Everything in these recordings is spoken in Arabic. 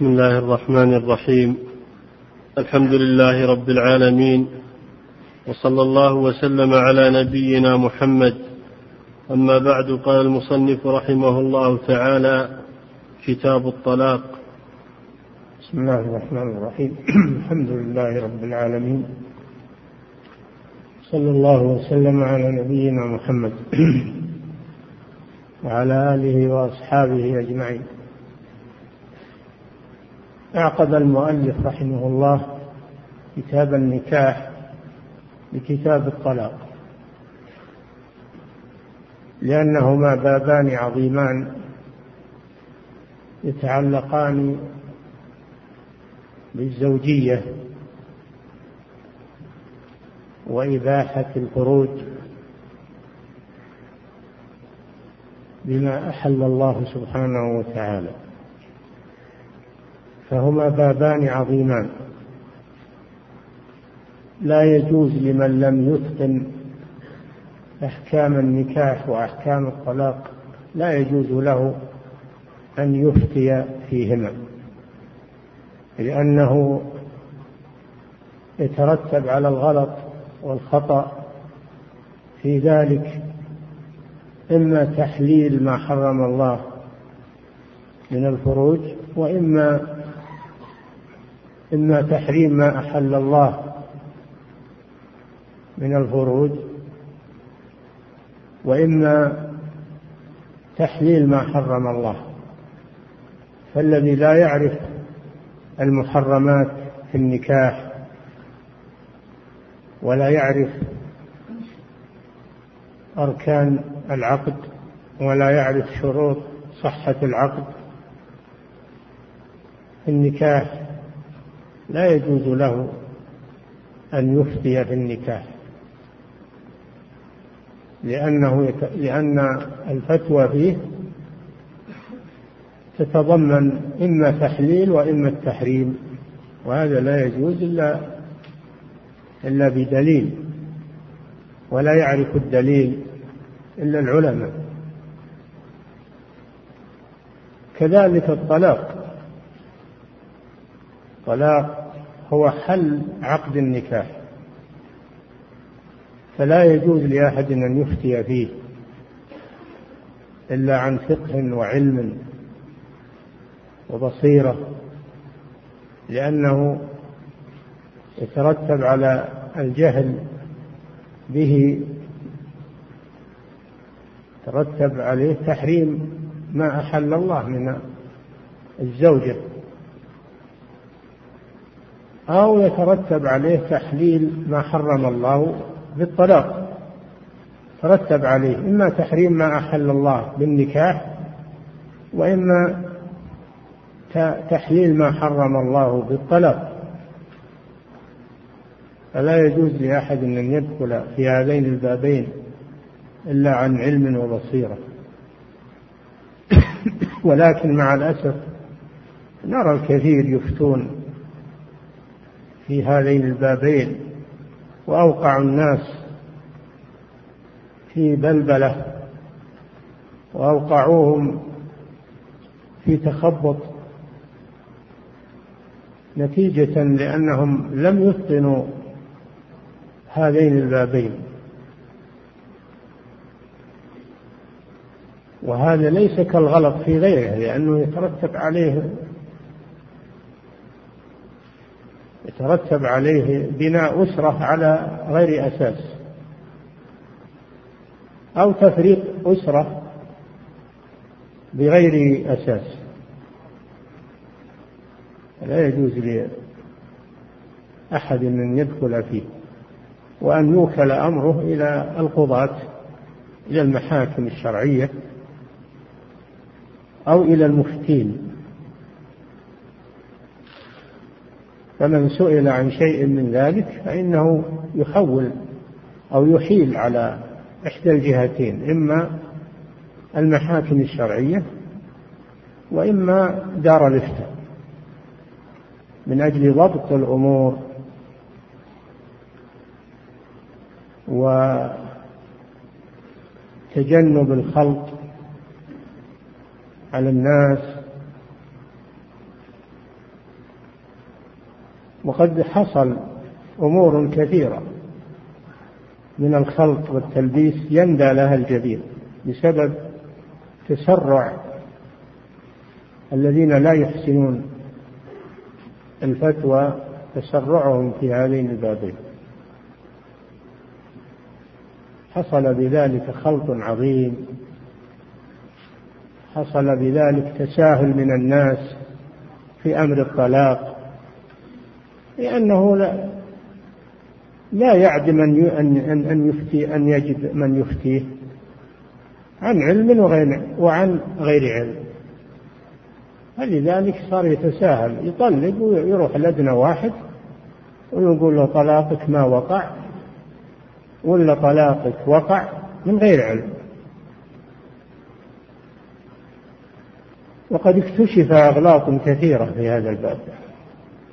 بسم الله الرحمن الرحيم. الحمد لله رب العالمين. وصلى الله وسلم على نبينا محمد. أما بعد قال المصنف رحمه الله تعالى كتاب الطلاق. بسم الله الرحمن الرحيم. الحمد لله رب العالمين. صلى الله وسلم على نبينا محمد. وعلى آله وأصحابه أجمعين. أعقد المؤلف رحمه الله كتاب النكاح بكتاب الطلاق. لأنهما بابان عظيمان يتعلقان بالزوجية وإباحة الخروج بما أحل الله سبحانه وتعالى. فهما بابان عظيمان. لا يجوز لمن لم يتقن أحكام النكاح وأحكام الطلاق لا يجوز له أن يفتي فيهما لأنه يترتب على الغلط والخطأ في ذلك إما تحليل ما حرم الله من الفروج وإما إما تحريم ما أحل الله من الفروج وإما تحليل ما حرم الله. فالذي لا يعرف المحرمات في النكاح ولا يعرف أركان العقد ولا يعرف شروط صحة العقد في النكاح لا يجوز له أن يفتي في النكاح. لأنه يت... لأن الفتوى فيه تتضمن إما تحليل وإما التحريم وهذا لا يجوز إلا إلا بدليل ولا يعرف الدليل إلا العلماء. كذلك الطلاق. الطلاق هو حل عقد النكاح فلا يجوز لأحد أن يفتي فيه إلا عن فقه وعلم وبصيرة لأنه يترتب على الجهل به ترتب عليه تحريم ما أحل الله من الزوجة. أو يترتب عليه تحليل ما حرم الله بالطلاق. ترتب عليه إما تحريم ما أحل الله بالنكاح وإما تحليل ما حرم الله بالطلاق. فلا يجوز لأحد أن يدخل في هذين البابين إلا عن علم وبصيرة. ولكن مع الأسف نرى الكثير يفتون في هذين البابين وأوقع الناس في بلبلة وأوقعوهم في تخبط نتيجة لأنهم لم يتقنوا هذين البابين. وهذا ليس كالغلط في غيره لأنه يترتب عليه يترتب عليه بناء أسرة على غير أساس. أو تفريق أسرة بغير أساس. لا يجوز لأحد أن يدخل فيه وأن يوكل أمره إلى القضاة إلى المحاكم الشرعية أو إلى المفتين. فمن سئل عن شيء من ذلك فإنه يحول أو يحيل على إحدى الجهتين إما المحاكم الشرعية وإما دار الإفتاء. من أجل ضبط الأمور وتجنب الخلط على الناس وقد حصل أمور كثيرة من الخلط والتلبيس يندى لها الجبين بسبب تسرع الذين لا يحسنون الفتوى تسرعهم في هذين البابين. حصل بذلك خلط عظيم حصل بذلك تساهل من الناس في أمر الطلاق لأنه لا لا يعدم أن أن أن يفتي أن يجد من يفتيه عن علم وغير وعن غير علم. فلذلك صار يتساهل. يطلق ويروح لدنا واحد ويقول له طلاقك ما وقع ولا طلاقك وقع من غير علم. وقد اكتشف أغلاط كثيرة في هذا الباب.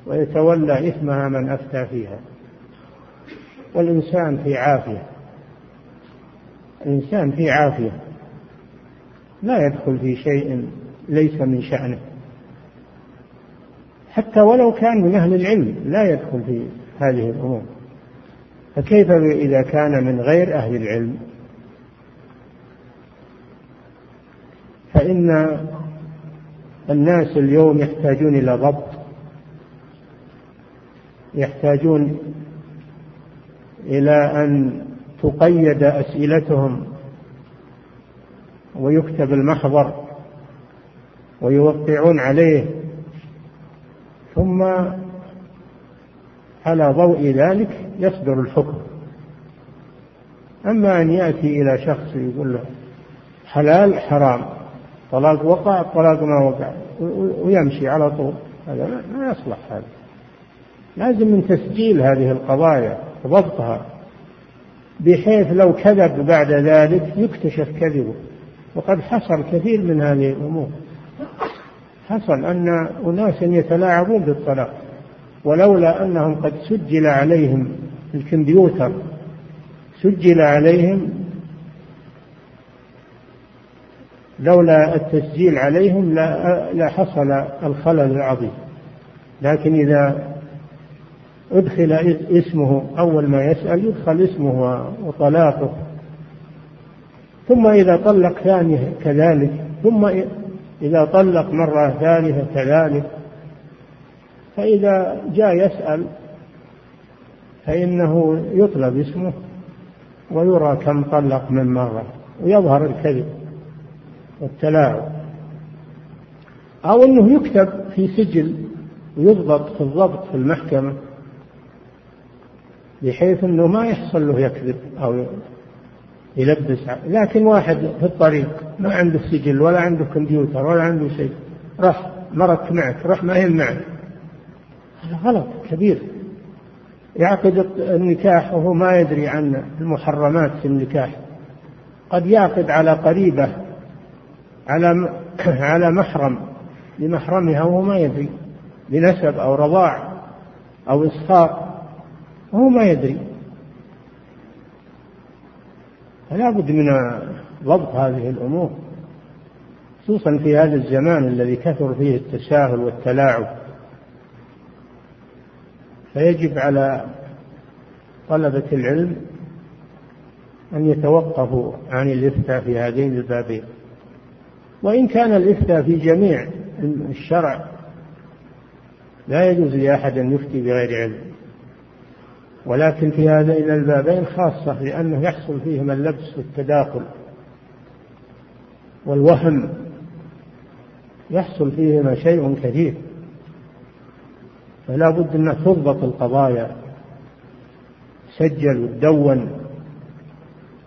ويتولى إثمها من أفتى فيها. والإنسان في عافية. الإنسان في عافية. لا يدخل في شيء ليس من شأنه. حتى ولو كان من أهل العلم لا يدخل في هذه الأمور. فكيف إذا كان من غير أهل العلم؟ فإن الناس اليوم يحتاجون إلى ضبط. يحتاجون إلى أن تقيد أسئلتهم ويكتب المحضر ويوقعون عليه ثم على ضوء ذلك يصدر الحكم. أما أن يأتي إلى شخص يقول له حلال حرام طلاق وقع طلاق ما وقع ويمشي على طول هذا ما يصلح هذا. لازم من تسجيل هذه القضايا وضبطها بحيث لو كذب بعد ذلك يكتشف كذبه. وقد حصل كثير من هذه الأمور. حصل أن أناسا يتلاعبون بالطلاق. ولولا أنهم قد سجل عليهم الكمبيوتر سجل عليهم لولا التسجيل عليهم لحصل الخلل العظيم. لكن إذا أدخل اسمه أول ما يسأل يدخل اسمه وطلاقه. ثم إذا طلق ثانية كذلك ثم إذا طلق مرة ثالثة كذلك. فإذا جاء يسأل فإنه يطلب اسمه ويرى كم طلق من مرة ويظهر الكذب والتلاعب. أو أنه يكتب في سجل ويضبط في الضبط في المحكمة بحيث أنه ما يحصل له يكذب أو يلبس لكن واحد في الطريق ما عنده سجل ولا عنده كمبيوتر ولا عنده شيء راح مرت معك راح ما هي معك. هذا غلط كبير. يعقد النكاح وهو ما يدري عن المحرمات في النكاح. قد يعقد على قريبة على على محرم لمحرمها وهو ما يدري بنسب أو رضاع أو إسقاط وهو ما يدري. فلا بد من ضبط هذه الأمور خصوصا في هذا الزمان الذي كثر فيه التساهل والتلاعب. فيجب على طلبة العلم أن يتوقفوا عن الإفتاء في هذين البابين. وإن كان الإفتاء في جميع الشرع لا يجوز لأحد أن يفتي بغير علم. ولكن في هذين البابين خاصة لأنه يحصل فيهما اللبس والتداخل والوهم يحصل فيهما شيء كثير. فلا بد أن تضبط القضايا سجل وتدون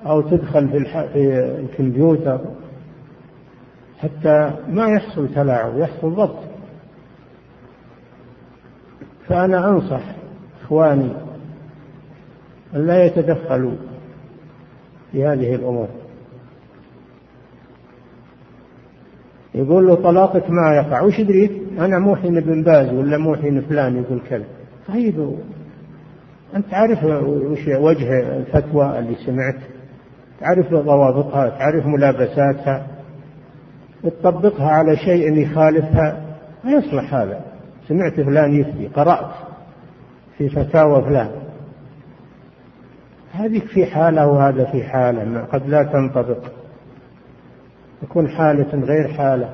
أو تدخل في, في الكمبيوتر حتى ما يحصل تلاعب يحصل ضبط. فأنا أنصح إخواني أن لا يتدخلوا في هذه الأمور. يقول له طلاقك ما يقع. وش دريت أنا مو حين بن باز ولا مو حين فلان يقول كذا. طيب أنت تعرف وش وجه الفتوى اللي سمعت تعرف ضوابطها تعرف ملابساتها؟ تطبقها على شيء يخالفها؟ ما يصلح هذا. سمعت فلان يفتي قرأت في فتاوى فلان. هذه في حالة وهذا في حالة قد لا تنطبق. تكون حالة غير حالة.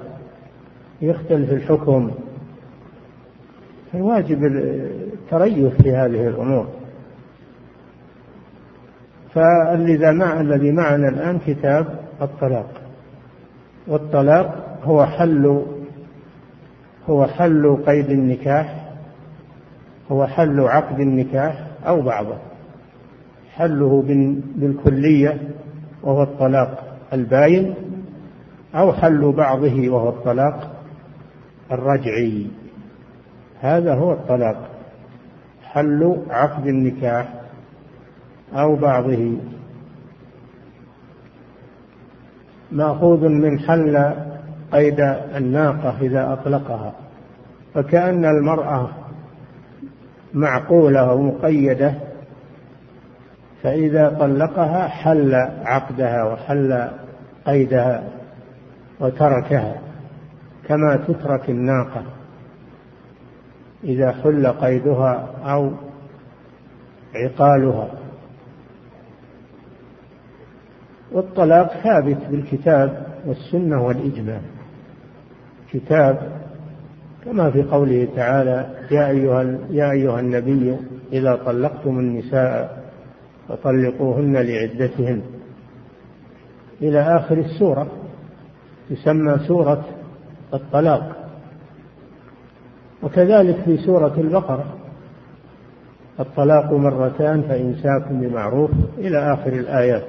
يختلف الحكم. فالواجب التريث في هذه الأمور. فالذي مع الذي معنا الآن كتاب الطلاق. والطلاق هو حل هو حل قيد النكاح هو حل عقد النكاح أو بعضه. حله بالكلية وهو الطلاق الباين أو حل بعضه وهو الطلاق الرجعي. هذا هو الطلاق. حل عقد النكاح أو بعضه. مأخوذ من حل قيد الناقة إذا أطلقها. فكأن المرأة معقولة ومقيدة فإذا طلقها حل عقدها وحل قيدها وتركها كما تترك الناقة. إذا حل قيدها أو عقالها. والطلاق ثابت بالكتاب والسنة والإجماع. كتاب كما في قوله تعالى يا أيها, يا أيها النبي إذا طلقتم النساء فطلقوهن لعدتهن. إلى آخر السورة تسمى سورة الطلاق. وكذلك في سورة البقرة الطلاق مرتان فإمساك بمعروف إلى آخر الآيات.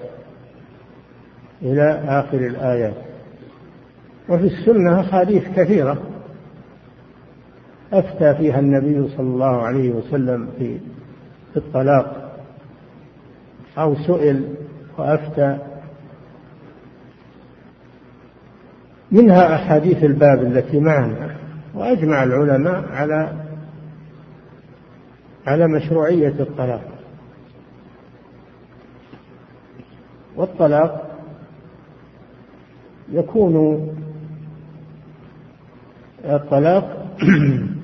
إلى آخر الآيات. وفي السنة أحاديث كثيرة أفتى فيها النبي صلى الله عليه وسلم في الطلاق. أو سئل وأفتى. منها أحاديث الباب التي معنا وأجمع العلماء على على مشروعية الطلاق. والطلاق يكون الطلاق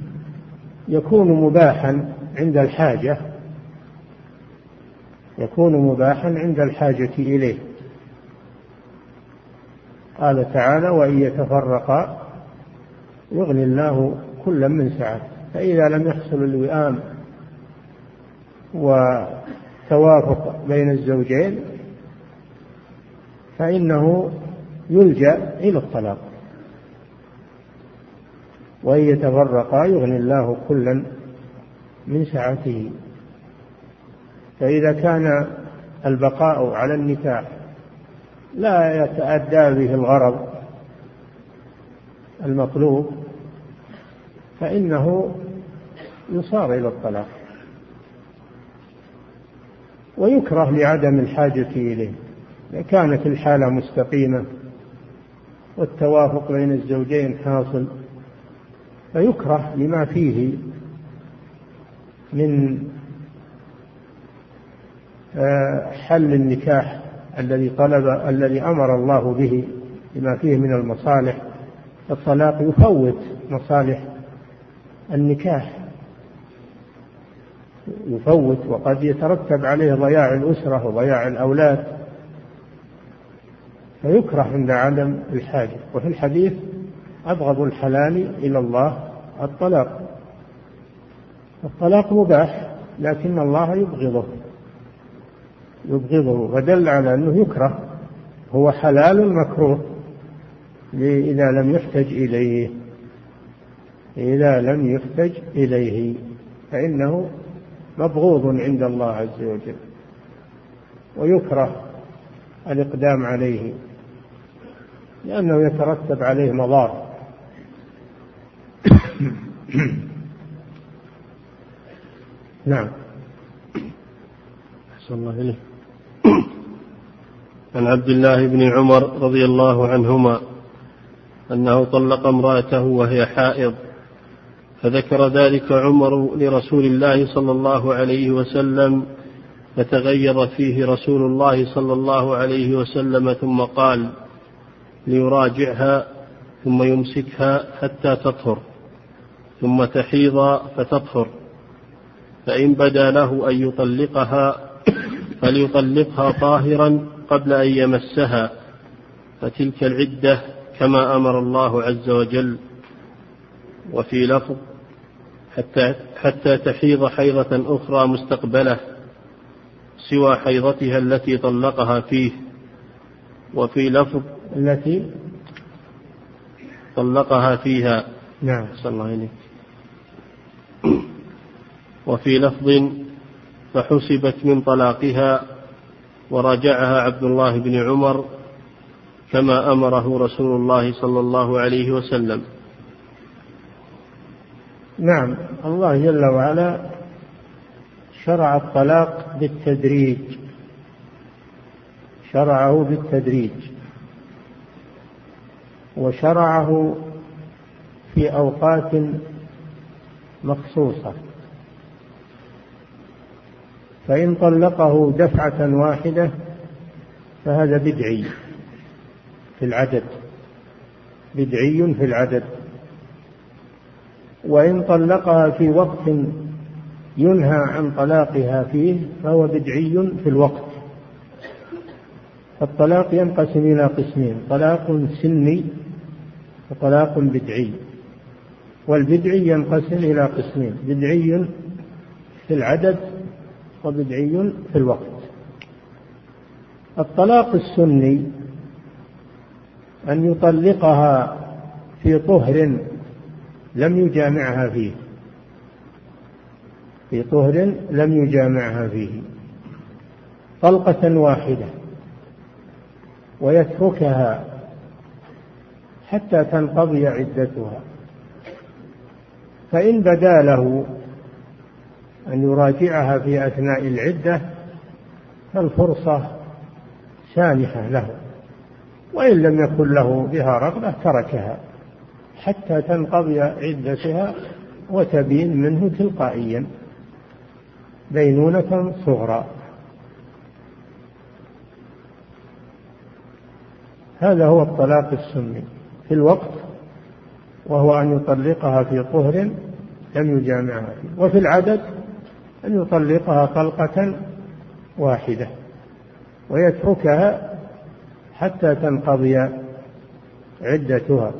يكون مباحا عند الحاجة يكون مباحا عند الحاجة إليه. قال تعالى وإن يتفرقا يغني الله كلا من سعته فإذا لم يحصل الوئام وتوافق بين الزوجين فإنه يلجأ إلى الطلاق. وإن يتفرقا يغني الله كلا من سعته. فإذا كان البقاء على النكاح لا يتأدى به الغرض المطلوب فإنه يصار إلى الطلاق ويكره لعدم الحاجة إليه. إذا كانت الحالة مستقيمة والتوافق بين الزوجين حاصل فيكره لما فيه من حل النكاح الذي طلب الذي أمر الله به لما فيه من المصالح الطلاق يفوت مصالح النكاح. يفوت وقد يترتب عليه ضياع الأسرة وضياع الأولاد فيكره عند عدم الحاجة وفي الحديث أبغض الحلال إلى الله الطلاق. الطلاق مباح لكن الله يبغضه. يبغضه ودل على أنه يكره. هو حلال مكروه إذا لم يحتج إليه. إذا لم يحتج إليه. فإنه مبغوض عند الله عز وجل. ويكره الإقدام عليه. لأنه يترتب عليه مضار. نعم. أحسن الله إليه عن عبد الله بن عمر رضي الله عنهما أنه طلق امرأته وهي حائض فذكر ذلك عمر لرسول الله صلى الله عليه وسلم فتغيظ فيه رسول الله صلى الله عليه وسلم ثم قال ليراجعها ثم يمسكها حتى تطهر ثم تحيض فتطهر فإن بدا له أن يطلقها فليطلقها طاهرا قبل أن يمسها فتلك العدة كما أمر الله عز وجل وفي لفظ حتى, حتى تحيض حيضة أخرى مستقبلة سوى حيضتها التي طلقها فيه. وفي لفظ التي؟ طلقها فيها. نعم. صلى الله عليه وفي لفظ فحسبت من طلاقها وراجعها عبد الله بن عمر كما أمره رسول الله صلى الله عليه وسلم. نعم الله جل وعلا شرع الطلاق بالتدريج. شرعه بالتدريج. وشرعه في أوقات مخصوصة. فإن طلقه دفعة واحدة فهذا بدعي في العدد بدعي في العدد. وإن طلقها في وقت ينهى عن طلاقها فيه فهو بدعي في الوقت. الطلاق ينقسم إلى قسمين طلاق سني وطلاق بدعي. والبدعي ينقسم إلى قسمين بدعي في العدد وبدعي في الوقت. الطلاق السني أن يطلقها في طهر لم يجامعها فيه. في طهر لم يجامعها فيه. طلقة واحدة. ويتركها حتى تنقضي عدتها. فإن بدا له أن يراجعها في أثناء العدة فالفرصة سانحة له. وإن لم يكن له بها رغبة تركها حتى تنقضي عدتها وتبين منه تلقائيا. بينونة صغرى. هذا هو الطلاق السني في الوقت وهو أن يطلقها في طهر لم يجامعها. فيه وفي العدد أن يطلقها طلقة واحدة ويتركها حتى تنقضي عدتها.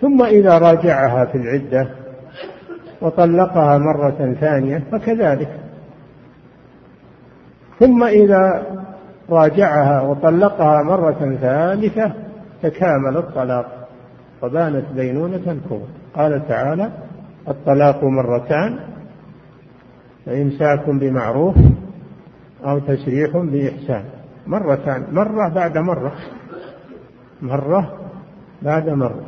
ثم إذا راجعها في العدة وطلقها مرة ثانية فكذلك. ثم إذا راجعها وطلقها مرة ثالثة تكامل الطلاق وبانت بينونة كبرى. قال تعالى الطلاق مرتان فإمساك بمعروف أو تسريح بإحسان. مرتان مرة بعد مرة. مرة بعد مرة.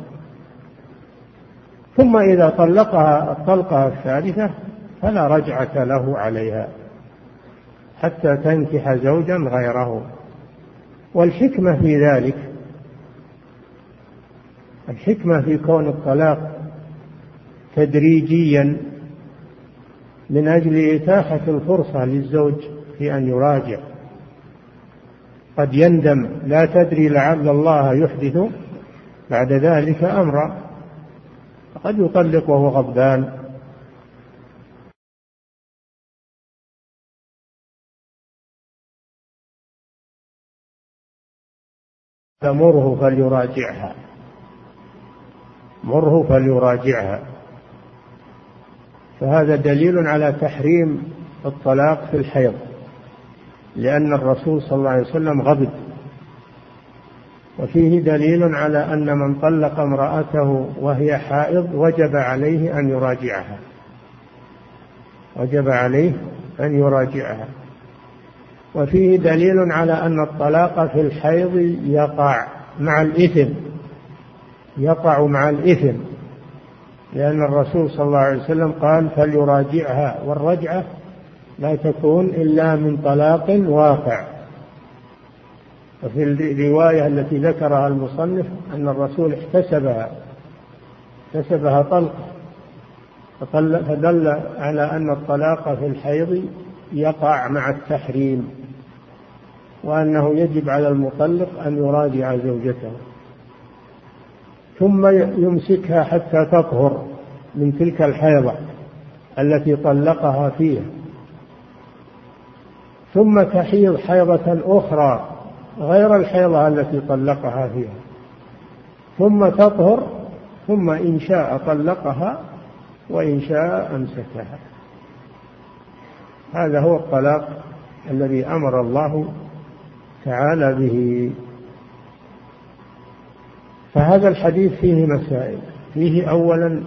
ثم إذا طلقها الطلقة الثالثة فلا رجعة له عليها حتى تنكح زوجا غيره. والحكمة في ذلك الحكمة في كون الطلاق تدريجيا من أجل إتاحة الفرصة للزوج في أن يراجع. قد يندم لا تدري لعل الله يحدث بعد ذلك أمرا. قد يطلق وهو غضبان. فمره فليراجعها. مره فليراجعها. فهذا دليل على تحريم الطلاق في الحيض لأن الرسول صلى الله عليه وسلم غضب. وفيه دليل على أن من طلق امرأته وهي حائض وجب عليه أن يراجعها. وجب عليه أن يراجعها. وفيه دليل على أن الطلاق في الحيض يقع مع الإثم يقع مع الإثم. لأن الرسول صلى الله عليه وسلم قال فليراجعها والرجعة لا تكون إلا من طلاق واقع. وفي الرواية التي ذكرها المصنف أن الرسول احتسبها احتسبها طلقة فدل على أن الطلاق في الحيض يقع مع التحريم وأنه يجب على المطلق أن يراجع زوجته. ثم يمسكها حتى تطهر من تلك الحيضة التي طلقها فيها. ثم تحيض حيضة أخرى غير الحيضة التي طلقها فيها. ثم تطهر ثم إن شاء طلقها وإن شاء أمسكها. هذا هو الطلاق الذي أمر الله تعالى به. فهذا الحديث فيه مسائل. فيه أولا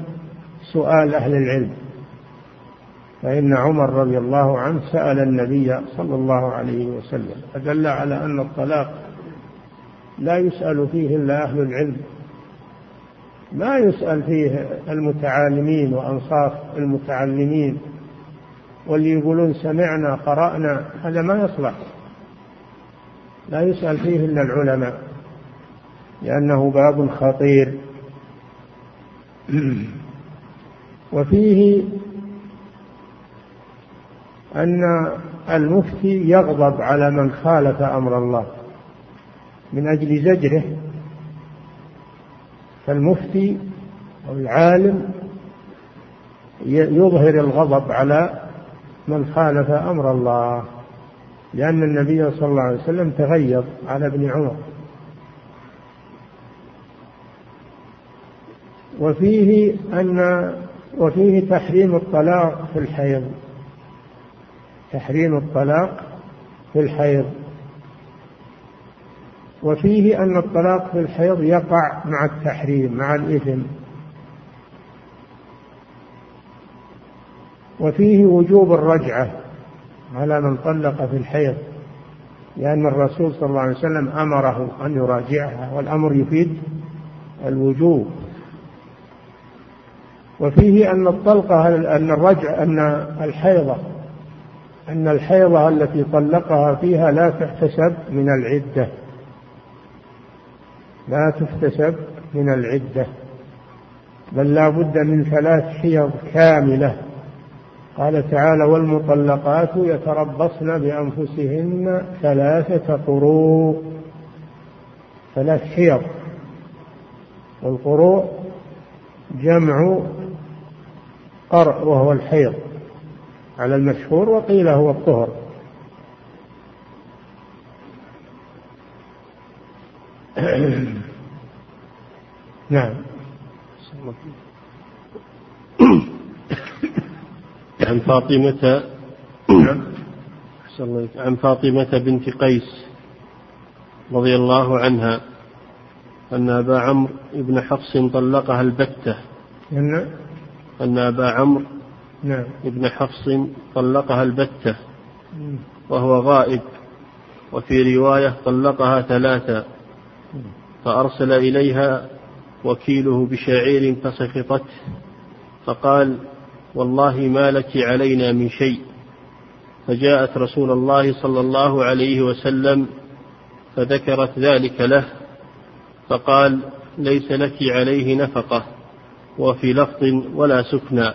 سؤال أهل العلم. فإن عمر رضي الله عنه سأل النبي صلى الله عليه وسلم فدل على أن الطلاق لا يسأل فيه إلا أهل العلم. ما يسأل فيه المتعالمين وأنصاف المتعلمين واللي يقولون سمعنا قرأنا هذا ما يصلح. لا يسأل فيه إلا العلماء. لأنه باب خطير. وفيه أن المفتي يغضب على من خالف أمر الله من أجل زجره. فالمفتي أو العالم يظهر الغضب على من خالف أمر الله لأن النبي صلى الله عليه وسلم تغيظ على ابن عمر. وفيه أن وفيه تحريم الطلاق في الحيض. تحريم الطلاق في الحيض. وفيه أن الطلاق في الحيض يقع مع التحريم مع الإثم. وفيه وجوب الرجعة على من طلق في الحيض لأن الرسول صلى الله عليه وسلم أمره أن يراجعها والأمر يفيد الوجوب. وفيه أن الطلقة أن الرجع أن الحيضة أن الحيضة التي طلقها فيها لا تحتسب من العدة. لا تحتسب من العدة. بل لا بد من ثلاث حيض كاملة. قال تعالى والمطلقات يتربصن بأنفسهن ثلاثة قروء. ثلاث حيض. والقروء جمع قرء وهو الحيض على المشهور وقيل هو الطهر. نعم. عن فاطمة عن فاطمة بنت قيس رضي الله عنها أن أبا عمرو بن حفص طلقها البتة. أن أبا عمرو نعم. بن حفص طلقها البتة وهو غائب وفي رواية طلقها ثلاثا فأرسل إليها وكيله بشعير فسخطته فقال والله ما لك علينا من شيء. فجاءت رسول الله صلى الله عليه وسلم فذكرت ذلك له فقال ليس لك عليه نفقة. وفي لفظ ولا سكنى.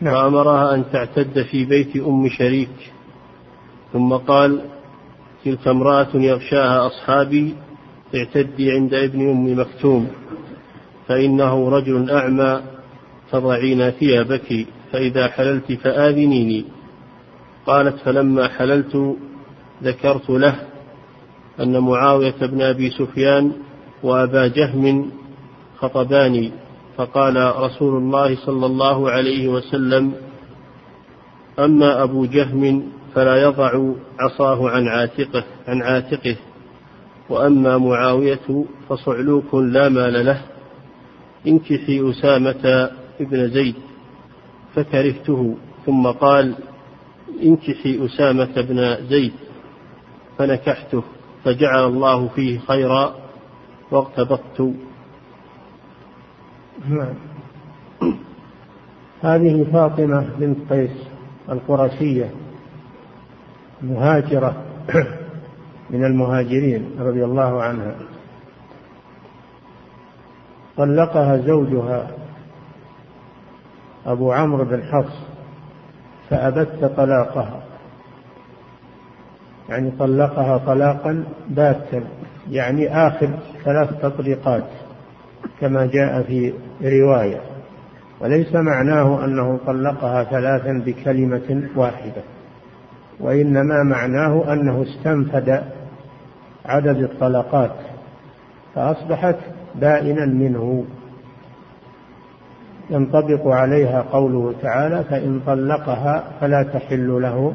نعم. فأمرها أن تعتد في بيت أم شريك. ثم قال تلك امرأة يغشاها أصحابي اعتدي عند ابن أم مكتوم فإنه رجل أعمى تضعين ثيابك فإذا حللت فآذنيني. قالت فلما حللت ذكرت له أن معاوية بن أبي سفيان وأبا جهم خطباني فقال رسول الله صلى الله عليه وسلم أما أبو جهم فلا يضع عصاه عن عاتقه عن عاتقه وأما معاوية فصعلوك لا مال له انكحي أسامة ابن زيد فكرهته ثم قال انكحي أسامة بن زيد فنكحته فجعل الله فيه خيرا واغتبطت نعم. هذه فاطمة بنت قيس القرشية مهاجرة من المهاجرين رضي الله عنها. طلقها زوجها أبو عمرو بن حفص فأبت طلاقها. يعني طلقها طلاقا باتا يعني آخر ثلاث تطليقات كما جاء في رواية وليس معناه أنه طلقها ثلاثا بكلمة واحدة وإنما معناه أنه استنفد عدد الطلقات فأصبحت بائنا منه. ينطبق عليها قوله تعالى فإن طلقها فلا تحل له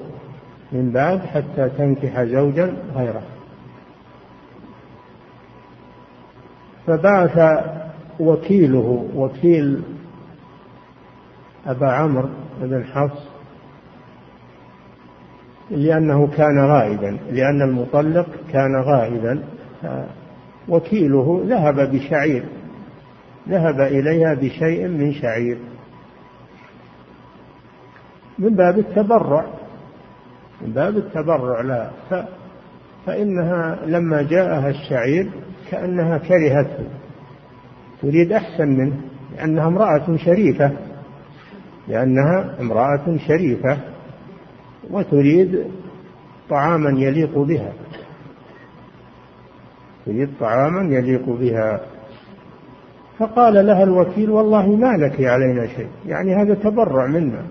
من بعد حتى تنكح زوجا غيره فبعث وكيله وكيل أبا عمرو بن حفص لأنه كان غائبا لأن المطلق كان غائبا وكيله ذهب بشعير ذهب إليها بشيء من شعير. من باب التبرع من باب التبرع لا ف فإنها لما جاءها الشعير كأنها كرهته. تريد أحسن منه لأنها امرأة شريفة. لأنها امرأة شريفة وتريد طعاما يليق بها. تريد طعاما يليق بها. فقال لها الوكيل والله ما لك علينا شيء. يعني هذا تبرع منا.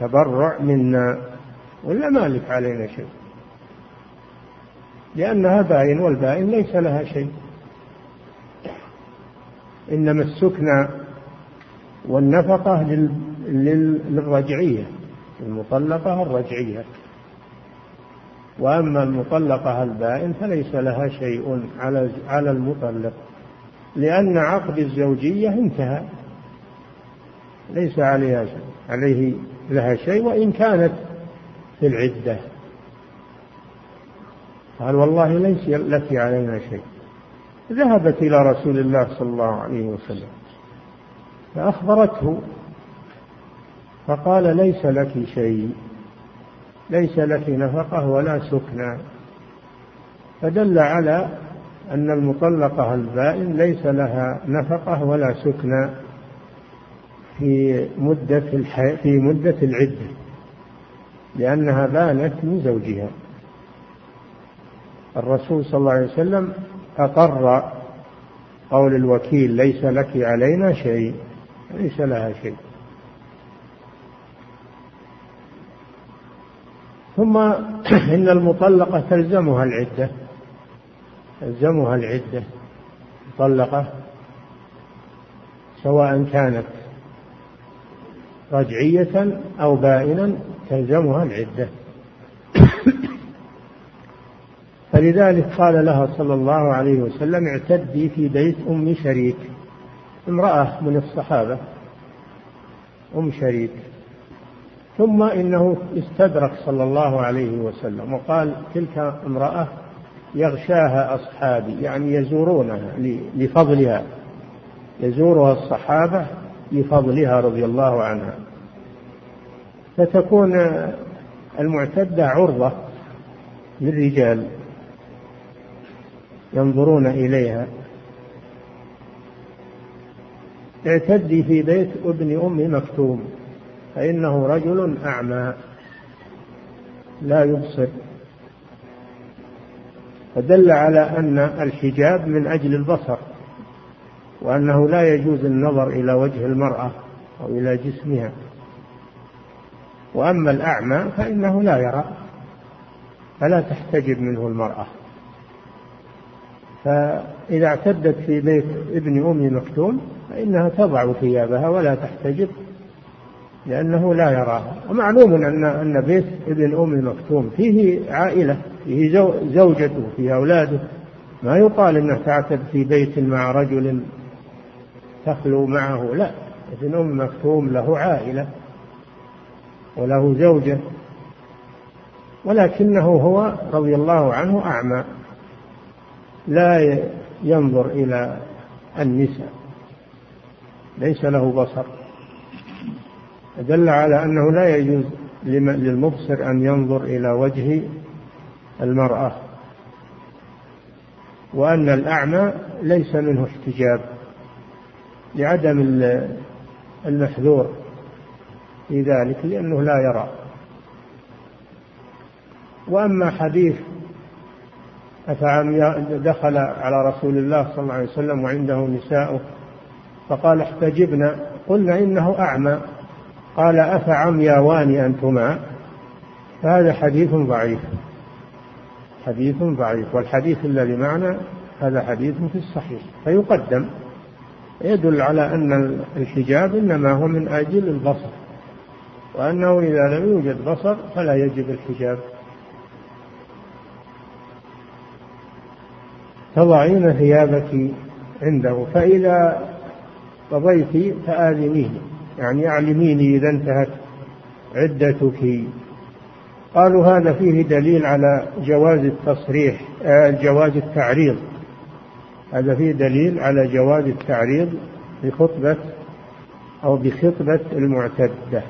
تبرع منا. ولا ما لك علينا شيء؟ لأنها باين والباين ليس لها شيء. إنما السكنى والنفقة للرجعية المطلقة الرجعية. وأما المطلقة البائن فليس لها شيء على المطلق لأن عقد الزوجية انتهى. ليس عليها عليه لها شيء وإن كانت في العدة. قال والله ليس لك علينا شيء. ذهبت إلى رسول الله صلى الله عليه وسلم فأخبرته فقال ليس لك شيء ليس لك نفقة ولا سكنى فدل على أن المطلقة البائن ليس لها نفقة ولا سكنى في مدة الحي... في مدة العدة لأنها بانت من زوجها. الرسول صلى الله عليه وسلم أقر قول الوكيل ليس لك علينا شيء ليس لها شيء. ثم إن المطلقة تلزمها العدة تلزمها العدة. مطلقة سواء كانت رجعية أو بائنا تلزمها العدة. فلذلك قال لها صلى الله عليه وسلم اعتدي في بيت أم شريك. امرأة من الصحابة أم شريك. ثم إنه استدرك صلى الله عليه وسلم وقال تلك امرأة يغشاها أصحابي يعني يزورونها لفضلها. يزورها الصحابة لفضلها رضي الله عنها. فتكون المعتدة عرضة للرجال. ينظرون إليها. اعتدي في بيت ابن أم مكتوم فإنه رجل أعمى لا يبصر. فدل على أن الحجاب من أجل البصر وأنه لا يجوز النظر إلى وجه المرأة أو إلى جسمها. وأما الأعمى فإنه لا يرى فلا تحتجب منه المرأة. فإذا اعتدت في بيت ابن أم مكتوم فإنها تضع ثيابها ولا تحتجب لأنه لا يراها. ومعلوم أن أن بيت ابن أم مكتوم فيه عائلة فيه زوجته فيه أولاده. ما يقال أنه تعتد في بيت مع رجل تخلو معه لا. ابن أم مكتوم له عائلة وله زوجة ولكنه هو رضي الله عنه أعمى. لا ينظر إلى النساء ليس له بصر. دل على أنه لا يجوز للمبصر أن ينظر إلى وجه المرأة وأن الأعمى ليس منه احتجاب لعدم المحذور في ذلك لأنه لا يرى. وأما حديث أفعم دخل على رسول الله صلى الله عليه وسلم وعنده نساء. فقال احتجبنا. قلنا إنه أعمى. قال أفعمياوان أنتما؟ فهذا حديث ضعيف. حديث ضعيف. والحديث الذي معنا هذا حديث في الصحيح. فيقدم. يدل على أن الحجاب إنما هو من أجل البصر. وأنه إذا لم يوجد بصر فلا يجب الحجاب. تضعين ثيابك عنده فإذا قضيت فآذنيه. يعني أعلميني إذا انتهت عدتك. قالوا هذا فيه دليل على جواز التصريح آه، جواز التعريض. هذا فيه دليل على جواز التعريض بخطبة أو بخطبة المعتدة.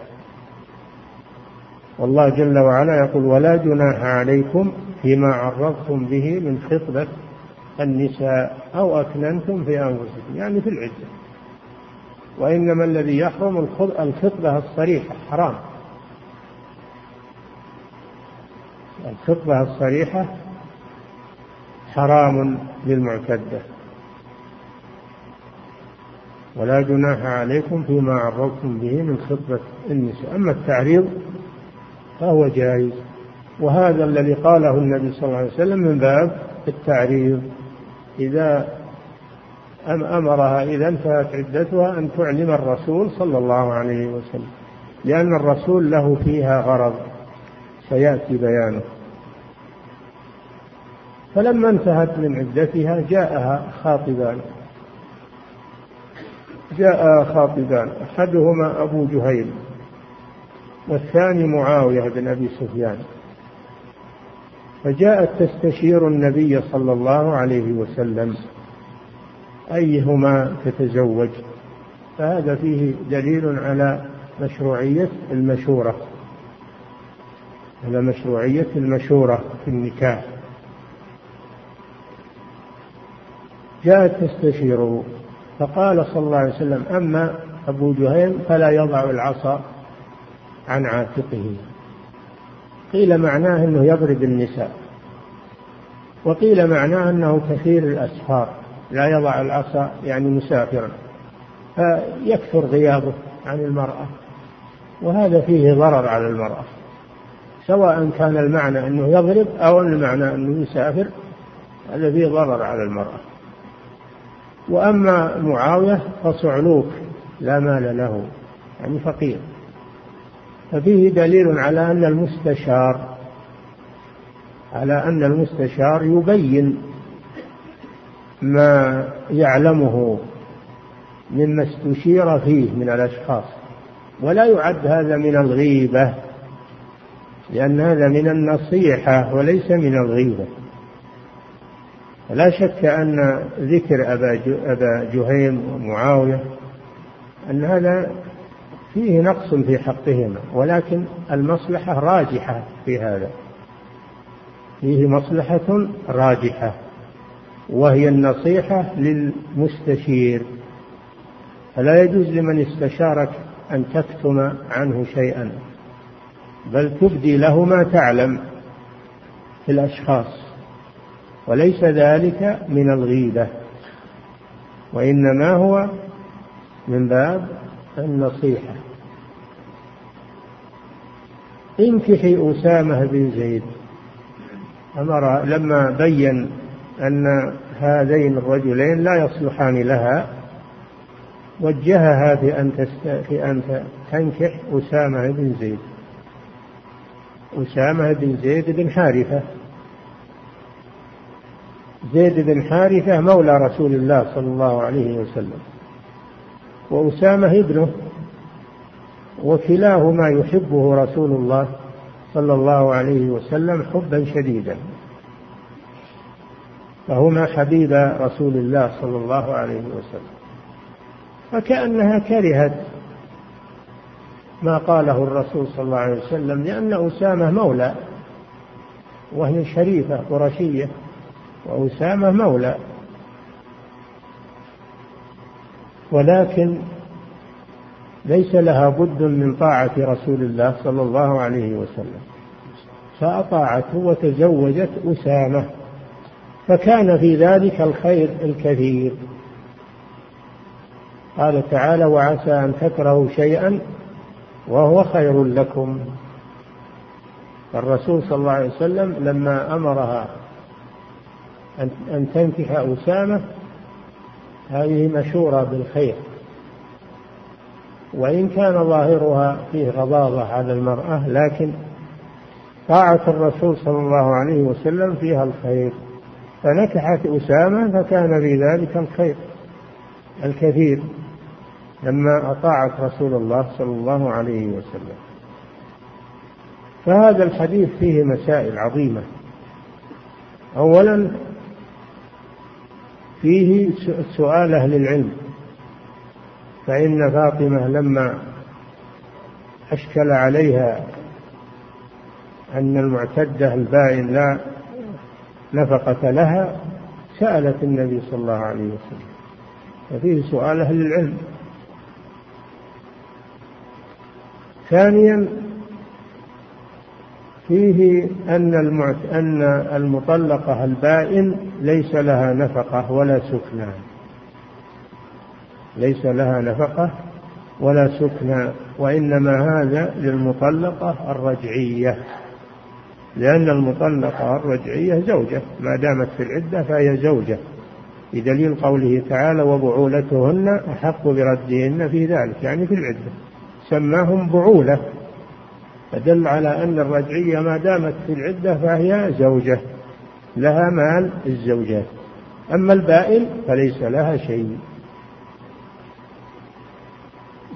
والله جل وعلا يقول ولا جناح عليكم فيما عرضتم به من خطبة النساء أو أكننتم في أنفسكم يعني في العدة. وإنما الذي يحرم الخطبة الصريحة حرام. الخطبة الصريحة حرام للمعتدة. ولا جناح عليكم فيما عرضتم به من خطبة النساء. أما التعريض فهو جائز. وهذا الذي قاله النبي صلى الله عليه وسلم من باب التعريض. إذا أمرها إذا انتهت عدتها أن تعلم الرسول صلى الله عليه وسلم لأن الرسول له فيها غرض سيأتي بيانه. فلما انتهت من عدتها جاءها خاطبان. جاء خاطبان أحدهما أبو جهيل والثاني معاوية بن أبي سفيان. فجاءت تستشير النبي صلى الله عليه وسلم. أيهما تتزوج؟ فهذا فيه دليل على مشروعية المشورة. على مشروعية المشورة في النكاح. جاءت تستشيره فقال صلى الله عليه وسلم أما أبو جهيم فلا يضع العصا عن عاتقه. قيل معناه أنه يضرب النساء. وقيل معناه أنه كثير الأسفار لا يضع العصا يعني مسافرا. فيكثر غيابه عن المرأة. وهذا فيه ضرر على المرأة. سواء كان المعنى أنه يضرب أو المعنى أنه يسافر هذا فيه ضرر على المرأة. وأما معاوية فصعلوك لا مال له يعني فقير. ففيه دليل على أن المستشار على أن المستشار يبين ما يعلمه مما استشير فيه من الأشخاص ولا يعد هذا من الغيبة لأن هذا من النصيحة وليس من الغيبة. لا شك أن ذكر أبا أبا جهيم ومعاوية أن هذا فيه نقص في حقهما ولكن المصلحة راجحة في هذا. فيه مصلحة راجحة وهي النصيحة للمستشير. فلا يجوز لمن استشارك أن تكتم عنه شيئا بل تبدي له ما تعلم في الأشخاص. وليس ذلك من الغيبة وإنما هو من باب النصيحة. انكحي أسامة بن زيد. أمر لما بين أن هذين الرجلين لا يصلحان لها وجهها في أن في أن تنكح أسامة بن زيد. أسامة بن زيد بن حارثة. زيد بن حارثة مولى رسول الله صلى الله عليه وسلم. وأسامة ابنه وكلاهما يحبه رسول الله صلى الله عليه وسلم حبا شديدا. فهما حبيب رسول الله صلى الله عليه وسلم. فكأنها كرهت ما قاله الرسول صلى الله عليه وسلم لأن أسامة مولى وهي شريفة قرشية وأسامة مولى. ولكن ليس لها بد من طاعة رسول الله صلى الله عليه وسلم. فأطاعته وتزوجت أسامة فكان في ذلك الخير الكثير. قال تعالى وعسى أن تكرهوا شيئا وهو خير لكم. الرسول صلى الله عليه وسلم لما أمرها أن تنكح أسامة هذه مشورة بالخير. وإن كان ظاهرها فيه غضاضة على المرأة لكن طاعة الرسول صلى الله عليه وسلم فيها الخير. فنكحت أسامة فكان في ذلك الخير الكثير لما أطاعت رسول الله صلى الله عليه وسلم. فهذا الحديث فيه مسائل عظيمة. أولا فيه سؤال أهل العلم. فإن فاطمة لما أشكل عليها أن المعتدة البائن لا نفقة لها سألت النبي صلى الله عليه وسلم. ففيه سؤال أهل العلم. ثانيا فيه أن أن المطلقة البائن ليس لها نفقة ولا سكنى. ليس لها نفقة ولا سكنى وإنما هذا للمطلقة الرجعية. لأن المطلقة الرجعية زوجة ما دامت في العدة فهي زوجة. بدليل قوله تعالى وبعولتهن أحق بردهن في ذلك. يعني في العدة. سماهم بعولة. فدل على أن الرجعية ما دامت في العدة فهي زوجة لها مال الزوجات أما البائن فليس لها شيء.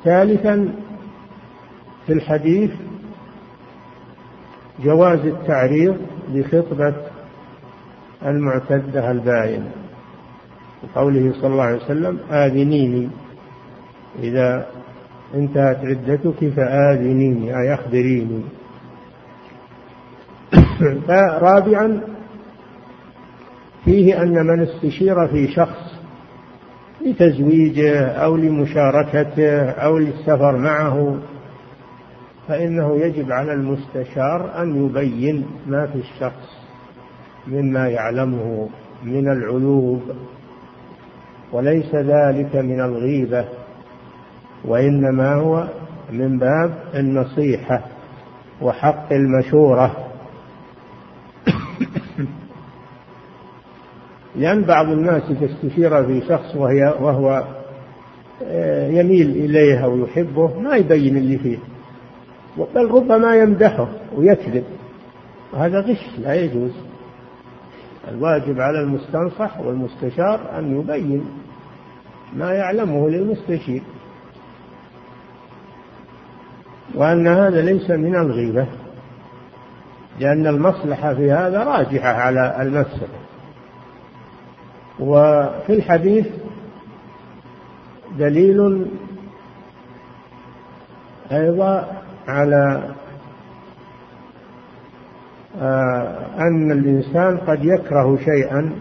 ثالثا في الحديث جواز التعريض لخطبة المعتدة البائن وقوله صلى الله عليه وسلم آذنيني إذا انتهت عدتك فآذنيني أي أخبريني. رابعا فيه أن من استشير في شخص لتزويجه أو لمشاركته أو للسفر معه فإنه يجب على المستشار أن يبين ما في الشخص مما يعلمه من العيوب وليس ذلك من الغيبة. وإنما هو من باب النصيحة وحق المشورة. لأن بعض الناس إذا استشير في شخص وهي وهو آه، يميل إليه أو يحبه ما يبين اللي فيه. بل ربما يمدحه ويكذب. وهذا غش لا يجوز. الواجب على المستنصح والمستشار أن يبين ما يعلمه للمستشير. وأن هذا ليس من الغيبة لأن المصلحة في هذا راجحة على المفسدة وفي الحديث دليل أيضا على آه، أن الإنسان قد يكره شيئا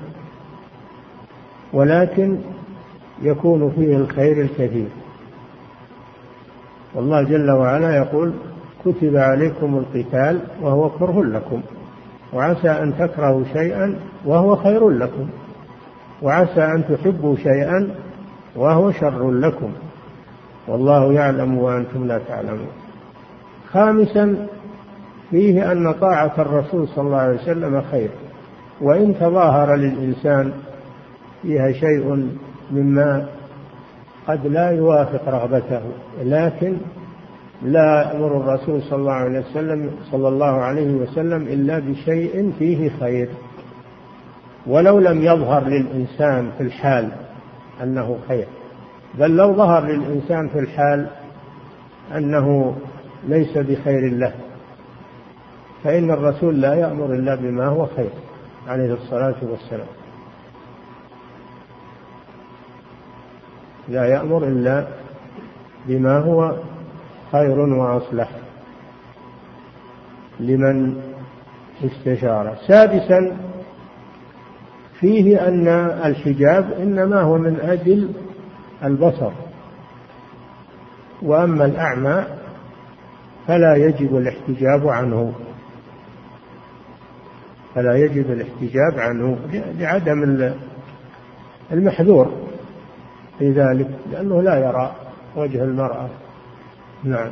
ولكن يكون فيه الخير الكثير. والله جل وعلا يقول كتب عليكم القتال وهو كره لكم وعسى أن تكرهوا شيئا وهو خير لكم وعسى أن تحبوا شيئا وهو شر لكم والله يعلم وأنتم لا تعلمون خامسا فيه أن طاعة الرسول صلى الله عليه وسلم خير وإن تظاهر للإنسان فيها شيء مما قد لا يوافق رغبته لكن لا يأمر الرسول صلى الله عليه وسلم صلى الله عليه وسلم إلا بشيء فيه خير. ولو لم يظهر للإنسان في الحال أنه خير بل لو ظهر للإنسان في الحال أنه ليس بخير له فإن الرسول لا يأمر إلا بما هو خير عليه الصلاة والسلام. لا يأمر إلا بما هو خير وأصلح لمن استشار. سادسا فيه أن الحجاب إنما هو من أجل البصر وأما الأعمى فلا يجب الاحتجاب عنه. فلا يجب الاحتجاب عنه لعدم المحذور. في ذلك لأنه لا يرى وجه المرأة. نعم.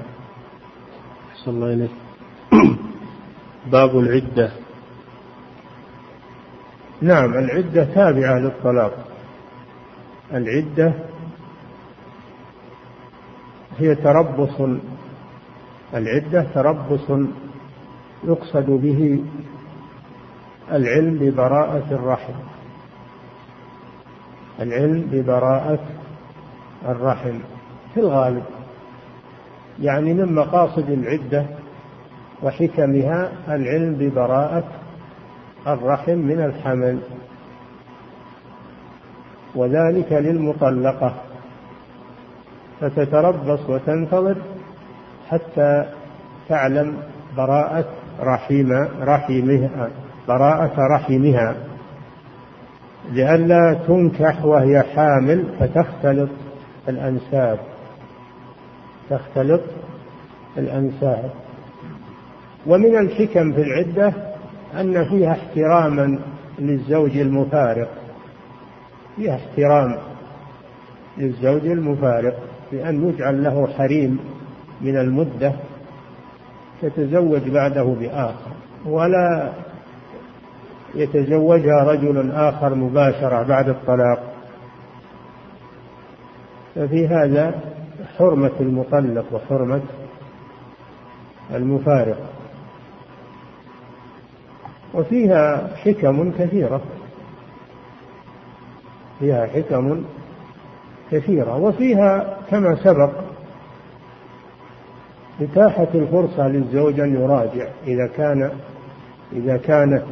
صلى الله عليه باب العدة. نعم العدة تابعة للطلاق. العدة هي تربص العدة تربص يقصد به العلم ببراءة الرحم. العلم ببراءة الرحم في الغالب يعني من مقاصد العدة وحكمها العلم ببراءة الرحم من الحمل وذلك للمطلقة فتتربص وتنتظر حتى تعلم براءة رحم رحمها براءة رحمها لئلا تنكح وهي حامل فتختلط الأنساب. تختلط الأنساب. ومن الحكم في العدة أن فيها احتراما للزوج المفارق. فيها احترام للزوج المفارق بأن يجعل له حريم من المدة تتزوج بعده بآخر. ولا يتزوجها رجل آخر مباشرة بعد الطلاق. ففي هذا حرمة المطلق وحرمة المفارق. وفيها حكم كثيرة. فيها حكم كثيرة. وفيها كما سبق إتاحة الفرصة للزوج أن يراجع إذا كان إذا كانت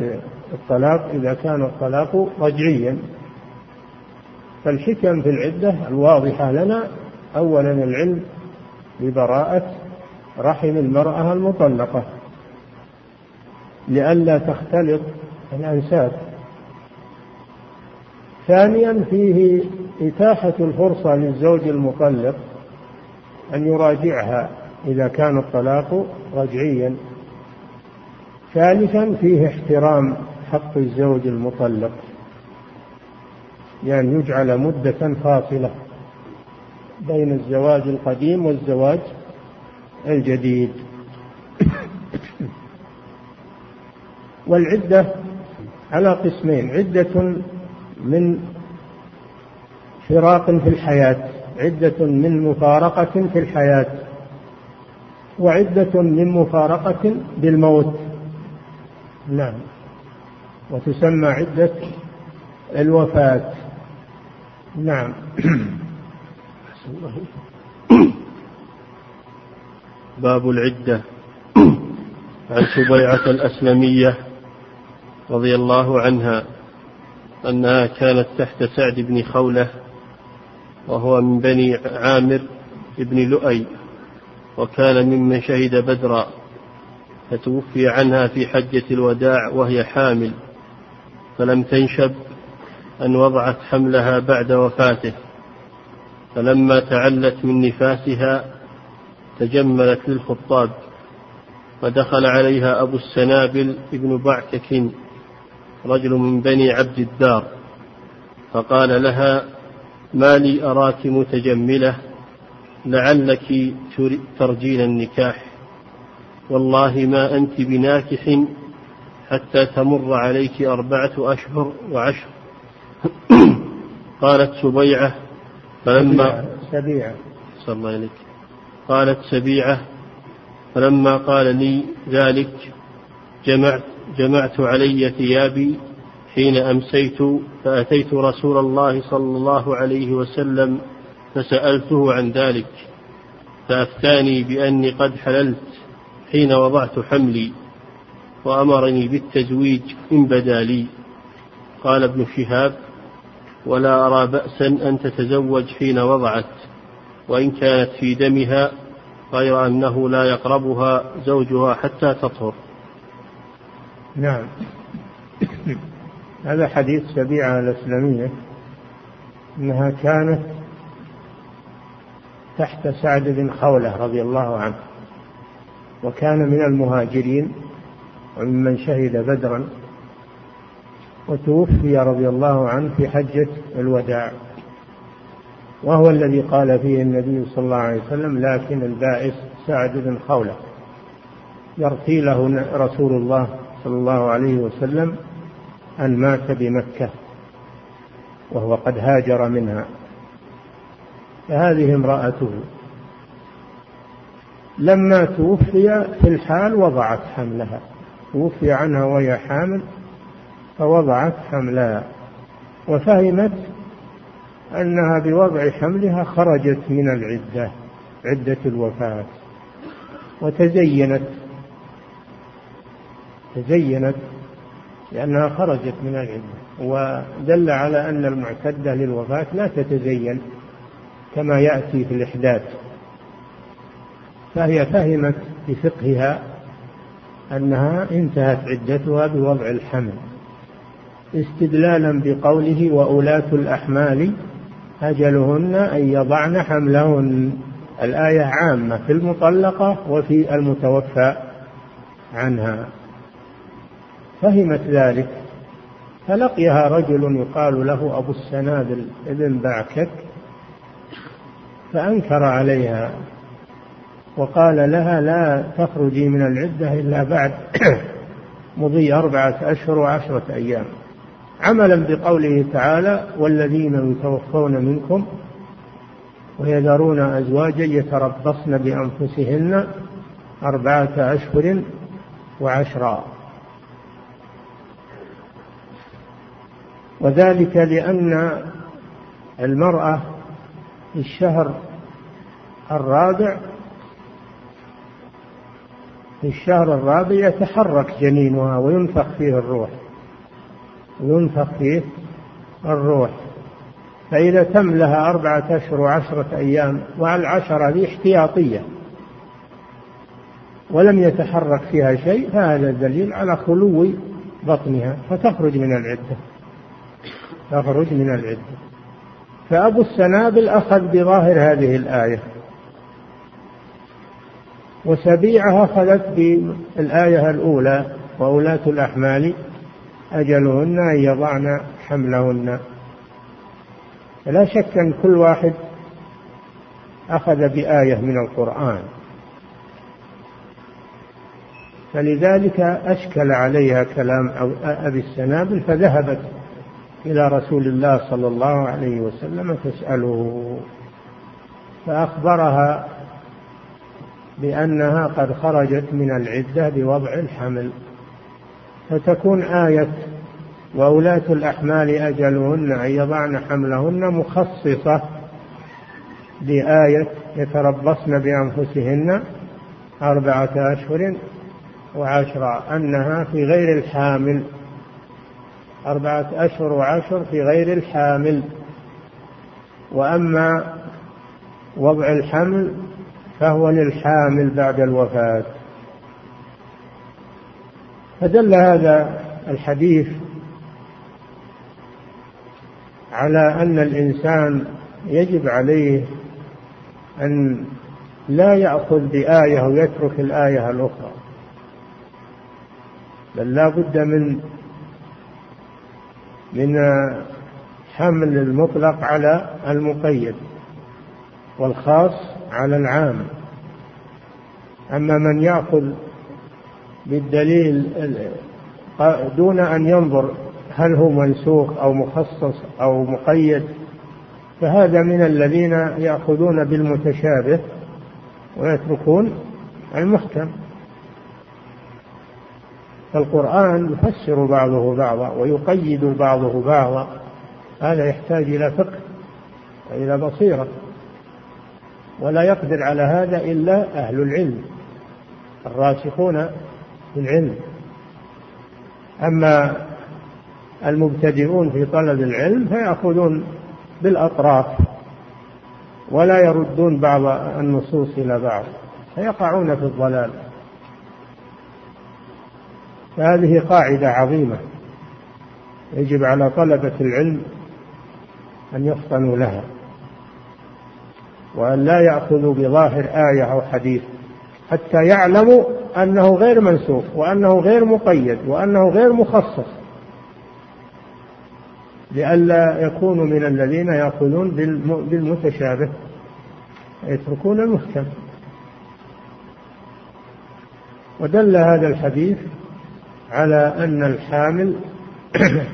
الطلاق إذا كان الطلاق رجعيا. فالحكم في العدة الواضحة لنا. أولا العلم ببراءة رحم المرأة المطلقة. لئلا تختلط الأنساب. ثانيا فيه إتاحة الفرصة للزوج المطلق أن يراجعها إذا كان الطلاق رجعيا. ثالثا فيه احترام حق الزوج المطلق. يعني يجعل مدة فاصلة بين الزواج القديم والزواج الجديد. والعدة على قسمين عدة من فراق في الحياة عدة من مفارقة في الحياة وعدة من مفارقة بالموت. نعم. وتسمى عدة الوفاة. نعم. باب العدة. عن سبيعة الأسلمية رضي الله عنها أنها كانت تحت سعد بن خولة وهو من بني عامر بن لؤي وكان ممن شهد بدرا فتوفي عنها في حجة الوداع وهي حامل فلم تنشب أن وضعت حملها بعد وفاته. فلما تعلت من نفاسها تجملت للخطاب فدخل عليها أبو السنابل ابن بعكك رجل من بني عبد الدار فقال لها ما لي أراك متجملة لعلك ترجين النكاح. والله ما أنت بناكح حتى تمر عليك أربعة أشهر وعشر قالت سبيعة فلما سبيعة صلى الله عليك. قالت سبيعة فلما قال لي ذلك جمعت جمعت علي ثيابي حين أمسيت فأتيت رسول الله صلى الله عليه وسلم فسألته عن ذلك فأفتاني بأني قد حللت حين وضعت حملي وأمرني بالتزويج إن بدا لي. قال ابن شهاب ولا أرى بأسا أن تتزوج حين وضعت وإن كانت في دمها غير أنه لا يقربها زوجها حتى تطهر. نعم. هذا حديث سبيعة الإسلامية أنها كانت تحت سعد بن خولة رضي الله عنه وكان من المهاجرين وممن شهد بدرا وتوفي رضي الله عنه في حجة الوداع. وهو الذي قال فيه النبي صلى الله عليه وسلم لكن البائس سعد بن خولة. يرثي له رسول الله صلى الله عليه وسلم أن مات بمكة وهو قد هاجر منها. فهذه امرأته. لما توفي في الحال وضعت حملها توفي عنها وهي حامل فوضعت حملها وفهمت أنها بوضع حملها خرجت من العدة عدة الوفاة وتزينت تزينت لأنها خرجت من العدة ودل على أن المعتدة للوفاة لا تتزين كما يأتي في الإحداث. فهي فهمت بفقهها أنها انتهت عدتها بوضع الحمل. استدلالا بقوله وأولاة الأحمال أجلهن أن يضعن حملهن. الآية عامة في المطلقة وفي المتوفى عنها. فهمت ذلك. فلقيها رجل يقال له أبو السنابل ابن بعكك فأنكر عليها وقال لها لا تخرجي من العدة إلا بعد مضي أربعة أشهر وعشرة أيام. عملا بقوله تعالى والذين يتوفون منكم ويذرون أزواجا يتربصن بأنفسهن أربعة أشهر وعشرا. وذلك لأن المرأة في الشهر الرابع في الشهر الرابع يتحرك جنينها وينفخ فيه الروح. وينفخ فيه الروح. فإذا تم لها أربعة أشهر وعشرة أيام والعشرة هذه احتياطية ولم يتحرك فيها شيء فهذا دليل على خلو بطنها فتخرج من العدة. تخرج من العدة. فأبو السنابل أخذ بظاهر هذه الآية. وسبيعة أخذت بالآية الأولى وأولاة الأحمال أجلهن أن يضعن حملهن. لا شك أن كل واحد أخذ بآية من القرآن. فلذلك أشكل عليها كلام أبي السنابل فذهبت إلى رسول الله صلى الله عليه وسلم تسأله. فأخبرها بأنها قد خرجت من العدة بوضع الحمل. فتكون آية وأولاة الأحمال أجلهن أن يضعن حملهن مخصصة بآية يتربصن بأنفسهن أربعة أشهر وعشرة أنها في غير الحامل. أربعة أشهر وعشر في غير الحامل. وأما وضع الحمل فهو للحامل بعد الوفاة. فدل هذا الحديث على أن الإنسان يجب عليه أن لا يأخذ بآية ويترك الآية الأخرى بل لا بد من من حمل المطلق على المقيد والخاص على العام. أما من يأخذ بالدليل دون أن ينظر هل هو منسوخ أو مخصص أو مقيد فهذا من الذين يأخذون بالمتشابه ويتركون المحكم. فالقرآن يفسر بعضه بعضا ويقيد بعضه بعضا هذا يحتاج إلى فقه وإلى بصيرة. ولا يقدر على هذا إلا أهل العلم الراسخون العلم أما المبتدئون في طلب العلم فيأخذون بالأطراف ولا يردون بعض النصوص إلى بعض فيقعون في الضلال. فهذه قاعدة عظيمة يجب على طلبة العلم أن يفطنوا لها وأن لا يأخذوا بظاهر آية أو حديث حتى يعلموا أنه غير منسوخ وأنه غير مقيد وأنه غير مخصص. لئلا يكونوا من الذين يأخذون بالمتشابه يتركون المحكم. ودل هذا الحديث على أن الحامل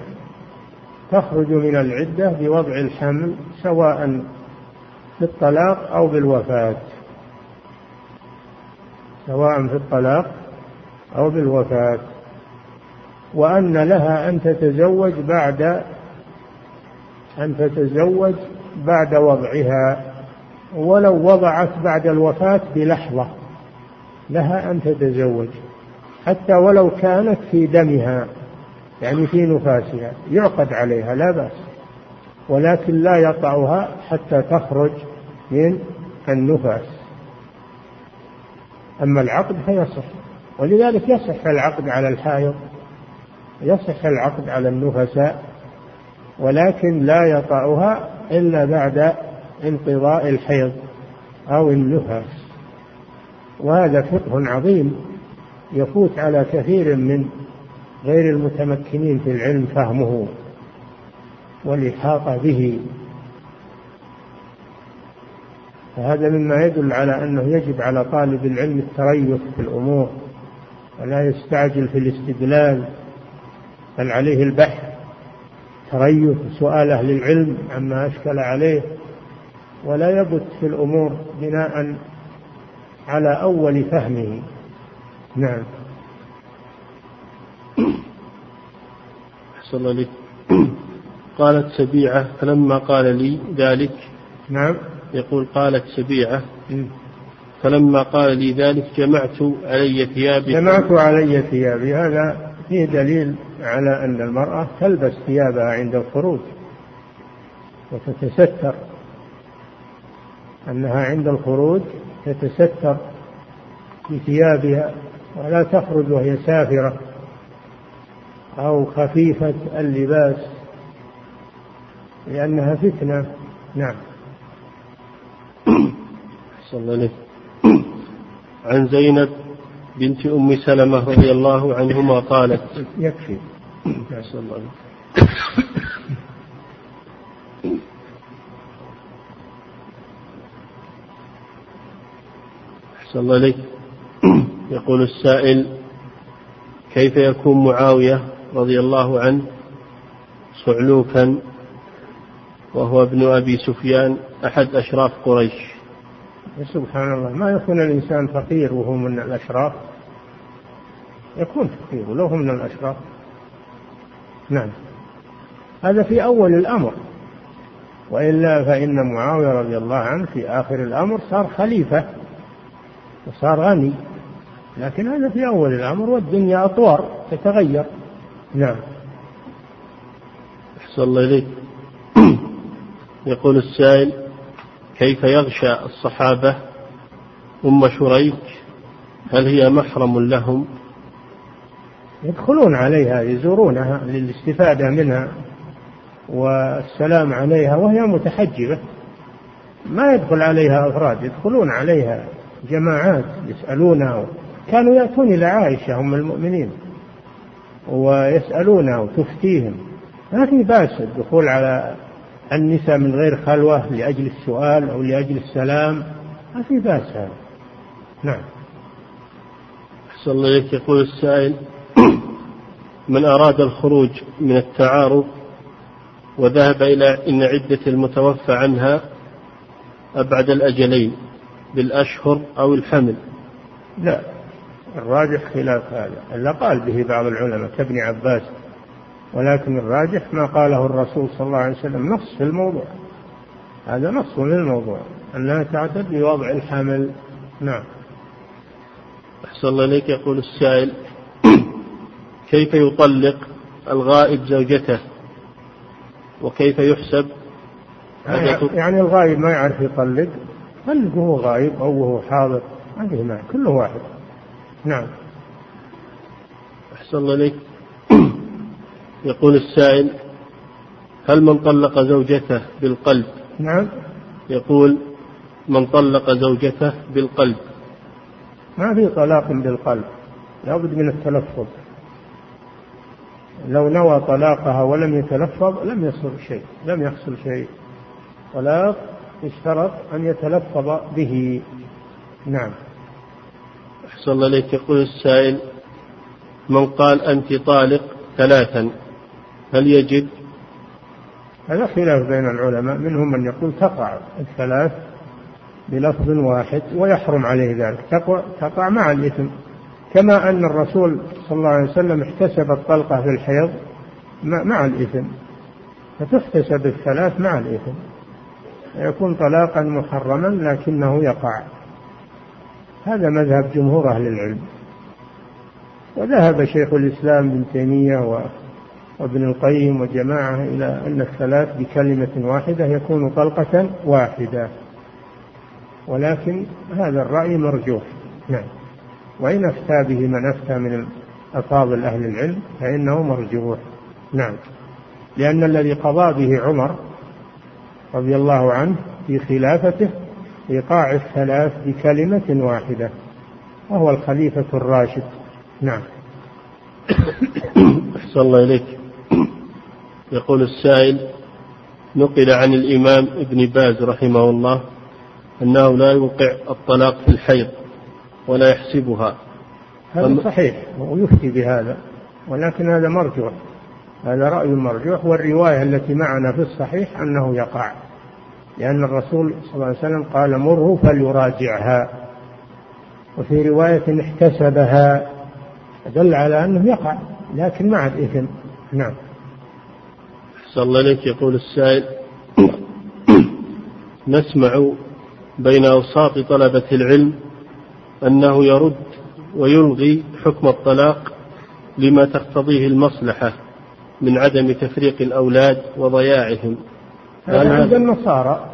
تخرج من العدة بوضع الحمل سواء بالطلاق أو بالوفاة. سواء في الطلاق أو بالوفاة وأن لها أن تتزوج بعد أن تتزوج بعد وضعها ولو وضعت بعد الوفاة بلحظة لها أن تتزوج حتى ولو كانت في دمها يعني في نفاسها يعقد عليها لا بأس ولكن لا يطعها حتى تخرج من النفاس. أما العقد فيصح. ولذلك يصح العقد على الحائض يصح العقد على النفساء ولكن لا يطعها إلا بعد انقضاء الحيض أو النفاس وهذا فقه عظيم يفوت على كثير من غير المتمكنين في العلم فهمه والإحاطة به. فهذا مما يدل على أنه يجب على طالب العلم التريث في الأمور ولا يستعجل في الاستدلال بل عليه البحث تريث سؤال أهل العلم عما أشكل عليه ولا يبت في الأمور بناء على أول فهمه. نعم. أحسن الله لك قالت سبيعة فلما قال لي ذلك نعم. يقول قالت سبيعة فلما قال لي ذلك جمعت علي ثيابي. جمعت علي ثيابي. هذا فيه دليل على أن المرأة تلبس ثيابها عند الخروج وتتستر. أنها عند الخروج تتستر بثيابها ولا تخرج وهي سافرة أو خفيفة اللباس لأنها فتنة. نعم. صلى الله عن زينب بنت أم سلمة رضي الله عنهما قالت. يكفي. صلى الله عليه أحسن الله عليك يقول السائل كيف يكون معاوية رضي الله عنه صعلوكا وهو ابن أبي سفيان أحد أشراف قريش؟ سبحان الله ما يكون الإنسان فقير وهو من الأشراف. يكون فقير ولو هو من الأشراف. نعم. هذا في أول الأمر. وإلا فإن معاوية رضي الله عنه في آخر الأمر صار خليفة وصار غني. لكن هذا في أول الأمر والدنيا أطوار تتغير. نعم. أحسن الله إليك. يقول السائل كيف يغشى الصحابة أم شريك؟ هل هي محرم لهم؟ يدخلون عليها يزورونها للاستفادة منها والسلام عليها وهي متحجبة. ما يدخل عليها أفراد يدخلون عليها جماعات يسألونها. كانوا يأتون إلى عائشة أم المؤمنين ويسألونها وتفتيهم. ما في بأس الدخول على النساء من غير خلوة لأجل السؤال أو لأجل السلام ما في بأس هذا. نعم. أحسن الله إليك. يقول السائل من أراد الخروج من التعارض وذهب إلى إن عدة المتوفى عنها أبعد الأجلين بالأشهر أو الحمل؟ لا. الراجح خلاف هذا. إلا قال به بعض العلماء كابن عباس. ولكن الراجح ما قاله الرسول صلى الله عليه وسلم نص في الموضوع. هذا نص في الموضوع أنها تعتد بوضع الحمل. نعم. أحسن الله إليك يقول السائل كيف يطلق الغائب زوجته؟ وكيف يحسب؟ يعني الغائب ما يعرف يطلق طلقه وهو غائب أو وهو حاضر؟ ما معنى كله واحد. نعم. أحسن الله إليك. يقول السائل هل من طلق زوجته بالقلب؟ نعم. يقول من طلق زوجته بالقلب. ما في طلاق بالقلب لابد من التلفظ. لو نوى طلاقها ولم يتلفظ لم يصل شيء لم يحصل شيء. طلاق اشترط أن يتلفظ به. نعم. أحسن الله إليك. يقول السائل من قال أنت طالق ثلاثا. هل يجب هذا خلاف بين العلماء منهم من يقول تقع الثلاث بلفظ واحد ويحرم عليه ذلك تقع, تقع مع الإثم. كما أن الرسول صلى الله عليه وسلم احتسب الطلقة في الحيض مع الإثم. فتحتسب الثلاث مع الإثم. يكون طلاقا محرما لكنه يقع. هذا مذهب جمهور أهل العلم. وذهب شيخ الإسلام ابن تيمية وابن القيم وجماعة إلى أن الثلاث بكلمة واحدة يكون طلقة واحدة. ولكن هذا الرأي مرجوح. نعم. وإن أفتى به من أفتى من أفاضل أهل العلم فإنه مرجوح. نعم. لأن الذي قضى به عمر رضي الله عنه في خلافته إيقاع الثلاث بكلمة واحدة وهو الخليفة الراشد. نعم. أحسن الله إليك. يقول السائل نقل عن الإمام ابن باز رحمه الله أنه لا يوقع الطلاق في الحيض ولا يحسبها. هذا صحيح ويفتي بهذا ولكن هذا مرجوح. هذا رأي مرجوح والرواية التي معنا في الصحيح أنه يقع لأن الرسول صلى الله عليه وسلم قال مره فليراجعها. وفي رواية احتسبها دل على أنه يقع لكن مع الإثم نعم. أحسن الله إليك. يقول السائل نسمع بين أوساط طلبة العلم أنه يرد ويلغي حكم الطلاق لما تقتضيه المصلحة من عدم تفريق الأولاد وضياعهم. هذا عند النصارى.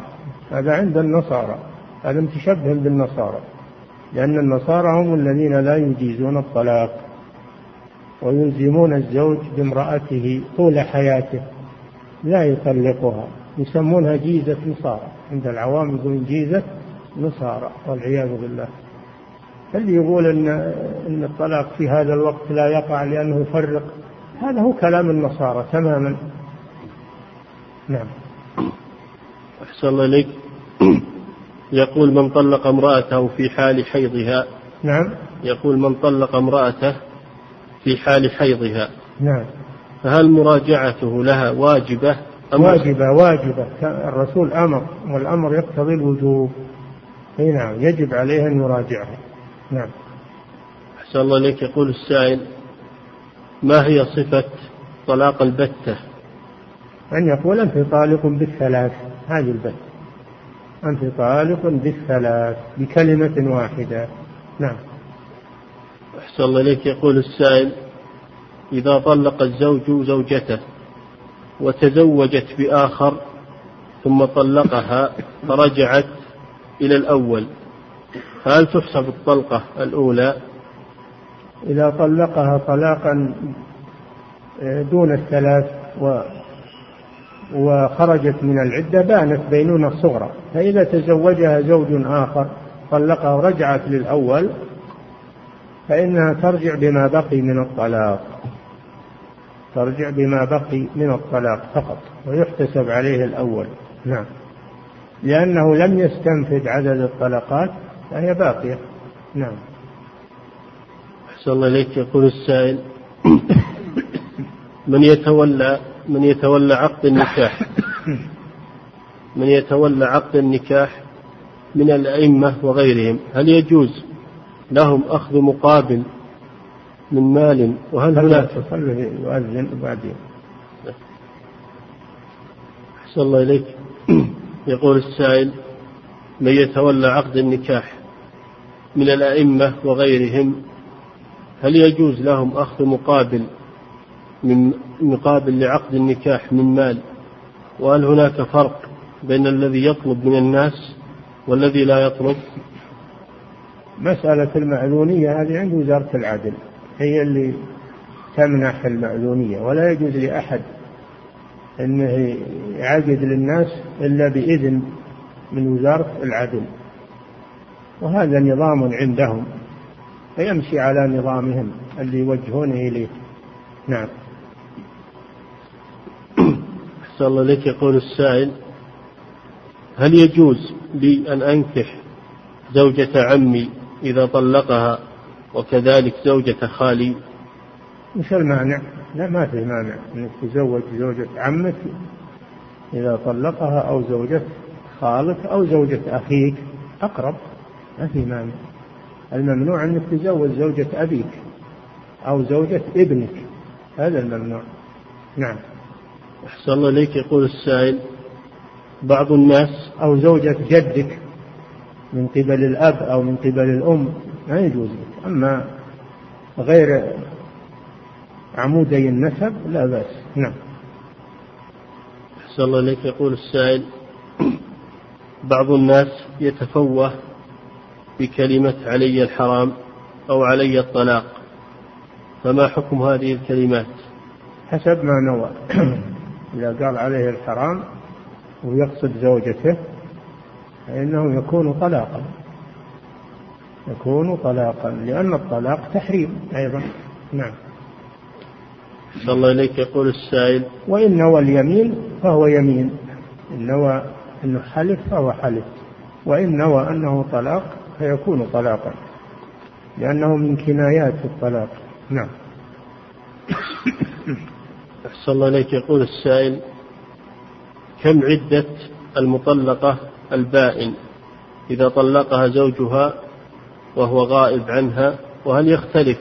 هذا عند النصارى. هذا متشبه بالنصارى. لأن النصارى هم الذين لا يجيزون الطلاق. ويلزمون الزوج بامرأته طول حياته لا يطلقها يسمونها جيزة نصارى. عند العوام يقولون جيزة نصارى والعياذ بالله. اللي يقول ان إن الطلاق في هذا الوقت لا يقع لأنه يفرق؟ هذا هو كلام النصارى تماما. نعم. أحسن الله إليك. يقول من طلق امرأته في حال حيضها. نعم. يقول من طلق امرأته في حال حيضها. نعم. فهل مراجعته لها واجبة أم واجبة واجبة. الرسول أمر والأمر يقتضي الوجوب. أي نعم يجب عليه أن يراجعها نعم. أحسن الله إليك. يقول السائل ما هي صفة طلاق البتة؟ أن يقول أنت طالق بالثلاث. هذه البتة. أنت طالق بالثلاث بكلمة واحدة. نعم. أحسن الله إليك. يقول السائل إذا طلق الزوج زوجته وتزوجت بآخر ثم طلقها فرجعت إلى الأول هل تحسب الطلقة الأولى؟ إذا طلقها طلاقا آه، دون الثلاث و وخرجت من العدة بانت بينونة صغرى فإذا تزوجها زوج آخر طلقها ورجعت للأول فإنها ترجع بما بقي من الطلاق. ترجع بما بقي من الطلاق فقط ويحتسب عليه الأول. نعم. لأنه لم يستنفذ عدد الطلقات فهي باقية. نعم. أحسن الله إليك. يقول السائل من يتولى من يتولى عقد النكاح؟ من يتولى عقد النكاح من الأئمة وغيرهم هل يجوز لهم أخذ مقابل من مال وهل هناك؟ يؤذن وبعدين أحسن الله إليك. يقول السائل من يتولى عقد النكاح من الأئمة وغيرهم هل يجوز لهم أخذ مقابل من مقابل لعقد النكاح من مال؟ وهل هناك فرق بين الذي يطلب من الناس والذي لا يطلب؟ مسألة المأذونية هذه عند وزارة العدل. هي اللي تمنح المأذونية ولا يجوز لأحد أنه يعقد للناس إلا بإذن من وزارة العدل. وهذا نظام عندهم فيمشي على نظامهم اللي يوجهونه إليه. نعم. أحسن الله لك يقول السائل هل يجوز لي أن أنكح زوجة عمي إذا طلقها وكذلك زوجة خالي. مش المانع. لا ما في مانع. أنك تزوج زوجة عمك إذا طلقها أو زوجة خالك أو زوجة أخيك أقرب. ما في مانع. الممنوع أنك تزوج زوجة أبيك أو زوجة ابنك. هذا الممنوع. نعم. أحسن الله إليك. يقول السائل بعض الناس أو زوجة جدك من قبل الأب أو من قبل الأم ما يجوز لك. أما غير عمودي النسب لا بأس. نعم. أحسن الله إليك. يقول السائل بعض الناس يتفوه بكلمة علي الحرام أو علي الطلاق فما حكم هذه الكلمات؟ حسب ما نوى. إذا قال عليه الحرام ويقصد زوجته فإنه يكون طلاقا. يكون طلاقا لأن الطلاق تحريم أيضا. نعم. صلى الله إليك يقول السائل. وإن نوى اليمين فهو يمين إن نوى أنه حلف فهو حلف وإن نوى أنه طلاق فيكون طلاقا لأنه من كنايات الطلاق. نعم. أحسن الله إليك يقول السائل. كم عدة المطلقة البائن إذا طلقها زوجها وهو غائب عنها وهل يختلف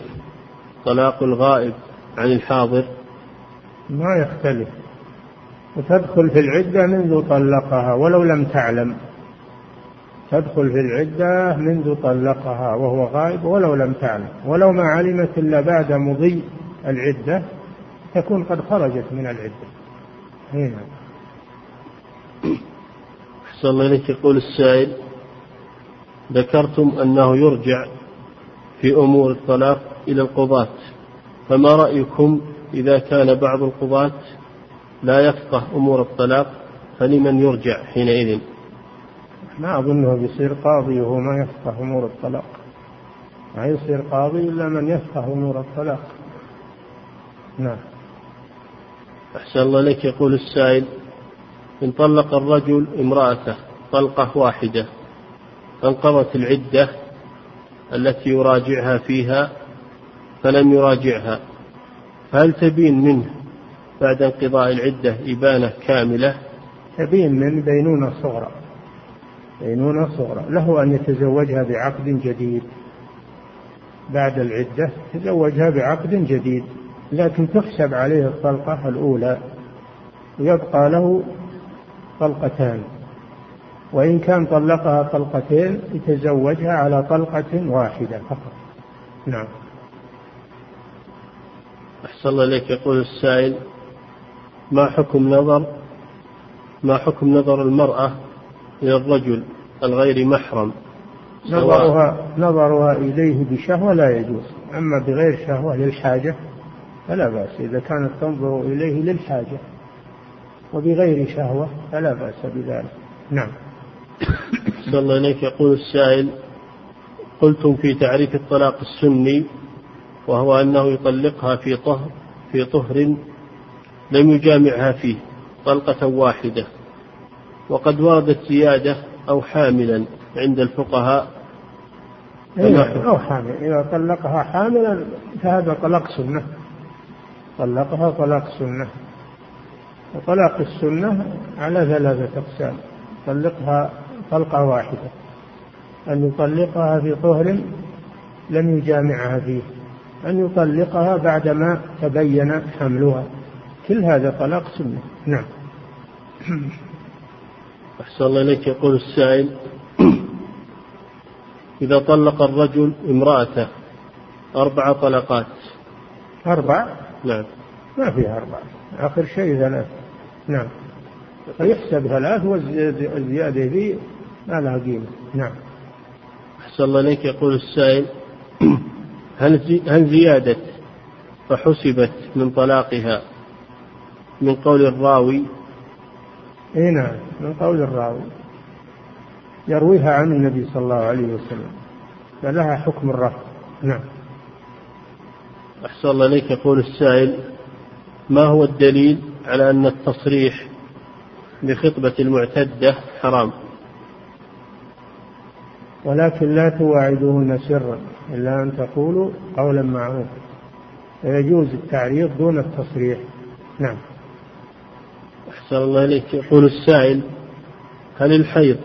طلاق الغائب عن الحاضر؟ ما يختلف. وتدخل في العدة منذ طلقها ولو لم تعلم. تدخل في العدة منذ طلقها وهو غائب ولو لم تعلم. ولو ما علمت إلا بعد مضي العدة تكون قد خرجت من العدة. هنا. أحسن الله إليك يقول السائل ذكرتم أنه يرجع في أمور الطلاق إلى القضاة فما رأيكم إذا كان بعض القضاة لا يفقه أمور الطلاق فلمن يرجع حينئذ؟ ما أظنه بيصير قاضي وهو ما يفقه أمور الطلاق. ما يصير قاضي إلا من يفقه أمور الطلاق. نعم. أحسن الله لك يقول السائل إن طلق الرجل امرأته طلقة واحدة. فانقضت العدة التي يراجعها فيها فلم يراجعها. فهل تبين منه بعد انقضاء العدة إبانة كاملة؟ تبين من بينونة صغرى. بينونة صغرى. له أن يتزوجها بعقد جديد. بعد العدة تزوجها بعقد جديد. لكن تحسب عليه الطلقة الأولى. ويبقى له طلقتان. وإن كان طلقها طلقتين يتزوجها على طلقة واحدة فقط. نعم. أحسن الله إليك. يقول السائل ما حكم نظر ما حكم نظر المرأة إلى الرجل الغير محرم؟ نظرها نظرها إليه بشهوة لا يجوز. أما بغير شهوة للحاجة فلا بأس. إذا كانت تنظر إليه للحاجة. وبغير شهوة. فلا بأس بذلك. نعم. صلى الله إليك يقول السائل قلتم في تعريف الطلاق السني وهو أنه يطلقها في طهر في طهر لم يجامعها فيه طلقة واحدة وقد وردت زيادة أو حاملا عند الفقهاء. إيه أو حامل. إذا طلقها حاملا فهذا طلاق سنة. طلقها طلاق سنة. وطلاق السنة على ثلاثة أقسام. طلقها طلقة واحدة. أن يطلقها في طهر لم يجامعها فيه. أن يطلقها بعدما تبين حملها. كل هذا طلاق سنة. نعم. أحسن الله إليك. يقول السائل إذا طلق الرجل امرأته أربع طلقات. أربع؟ نعم. ما فيها أربع. آخر شيء ثلاث نعم. فيحسب ثلاث والزيادة فيه ما لها قيمة. نعم. أحسن الله إليك. يقول السائل هل زي هل زيادة فحسبت من طلاقها؟ من قول الراوي. إي نعم من قول الراوي. يرويها عن النبي صلى الله عليه وسلم. فلها حكم الرفع نعم. أحسن الله إليك. يقول السائل ما هو الدليل على أن التصريح بخطبة المعتدة حرام. ولكن لا تواعدوهن سرا إلا أن تقولوا قولا معروفا. فيجوز التعريض دون التصريح. نعم. أحسن الله إليك. يقول السائل هل الحيض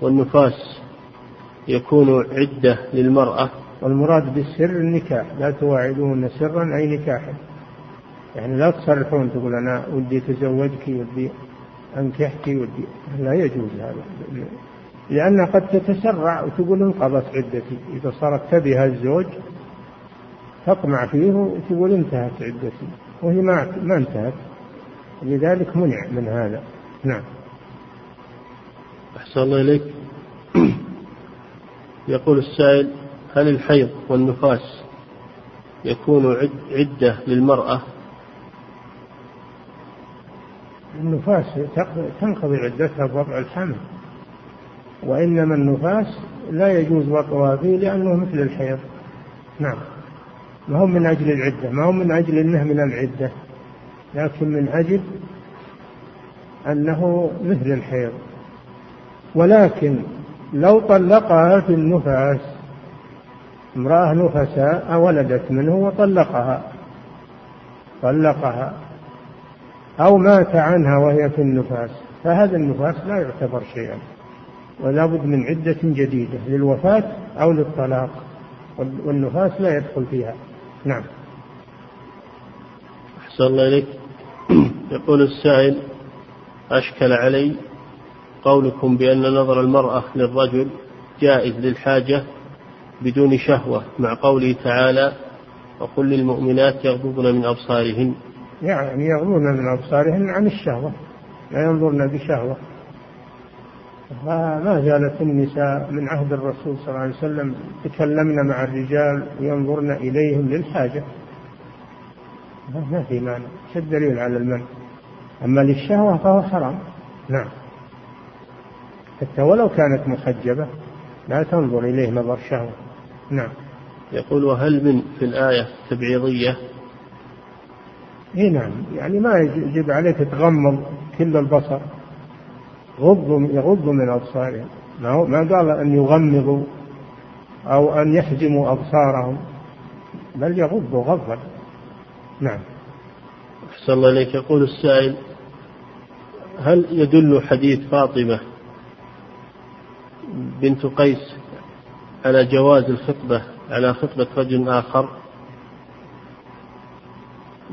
والنفاس يكون عدة للمرأة؟ والمراد بالسر النكاح. لا تواعدوهن سرا أي نكاحا. يعني لا تصرحون تقول أنا ودي تزوجك ودي أنكحك ودي لا يجوز هذا. لأن قد تتسرع وتقول انقضت عدتي. إذا صارت تبيها الزوج تطمع فيه وتقول انتهت عدتي. وهي ما ما انتهت. لذلك منع من هذا. نعم. أحسن الله إليك. يقول السائل هل الحيض والنفاس يكون عدة للمرأة؟ النفاس تنقضي عدتها بوضع الحمل. وإنما النفاس لا يجوز وطئها فيه لأنه مثل الحيض. نعم. ما هو من أجل العدة؟ ما هو من أجل أنه من العدة. لكن من أجل أنه مثل الحيض. ولكن لو طلقها في النفاس امرأة نفساء ولدت منه وطلقها. طلقها. أو مات عنها وهي في النفاس فهذا النفاس لا يعتبر شيئا ولا بد من عدة جديدة للوفاة أو للطلاق والنفاس لا يدخل فيها. نعم. أحسن الله إليك. يقول السائل أشكل علي قولكم بأن نظر المرأة للرجل جائز للحاجة بدون شهوة مع قوله تعالى وقل للمؤمنات يغضبن من أبصارهن. يعني يغضبن من أبصارهن عن الشهوة لا ينظرن بشهوة. ما زالت النساء من عهد الرسول صلى الله عليه وسلم تكلمن مع الرجال ينظرن إليهم للحاجة. ما في مانع الدليل على المنع؟ أما للشهوة فهو حرام. نعم. حتى ولو كانت محجبة لا تنظر إليه نظر شهوة. نعم. يقول وهل من في الآية تبعيضية إي نعم. يعني ما يجب عليك تغمض كل البصر. غضوا يغضوا من أبصارهم. ما, ما قال أن يغمضوا أو أن يحجموا أبصارهم. بل يغضوا غضا نعم. أحسن الله إليك. يقول السائل هل يدل حديث فاطمة بنت قيس على جواز الخطبة على خطبة رجل آخر؟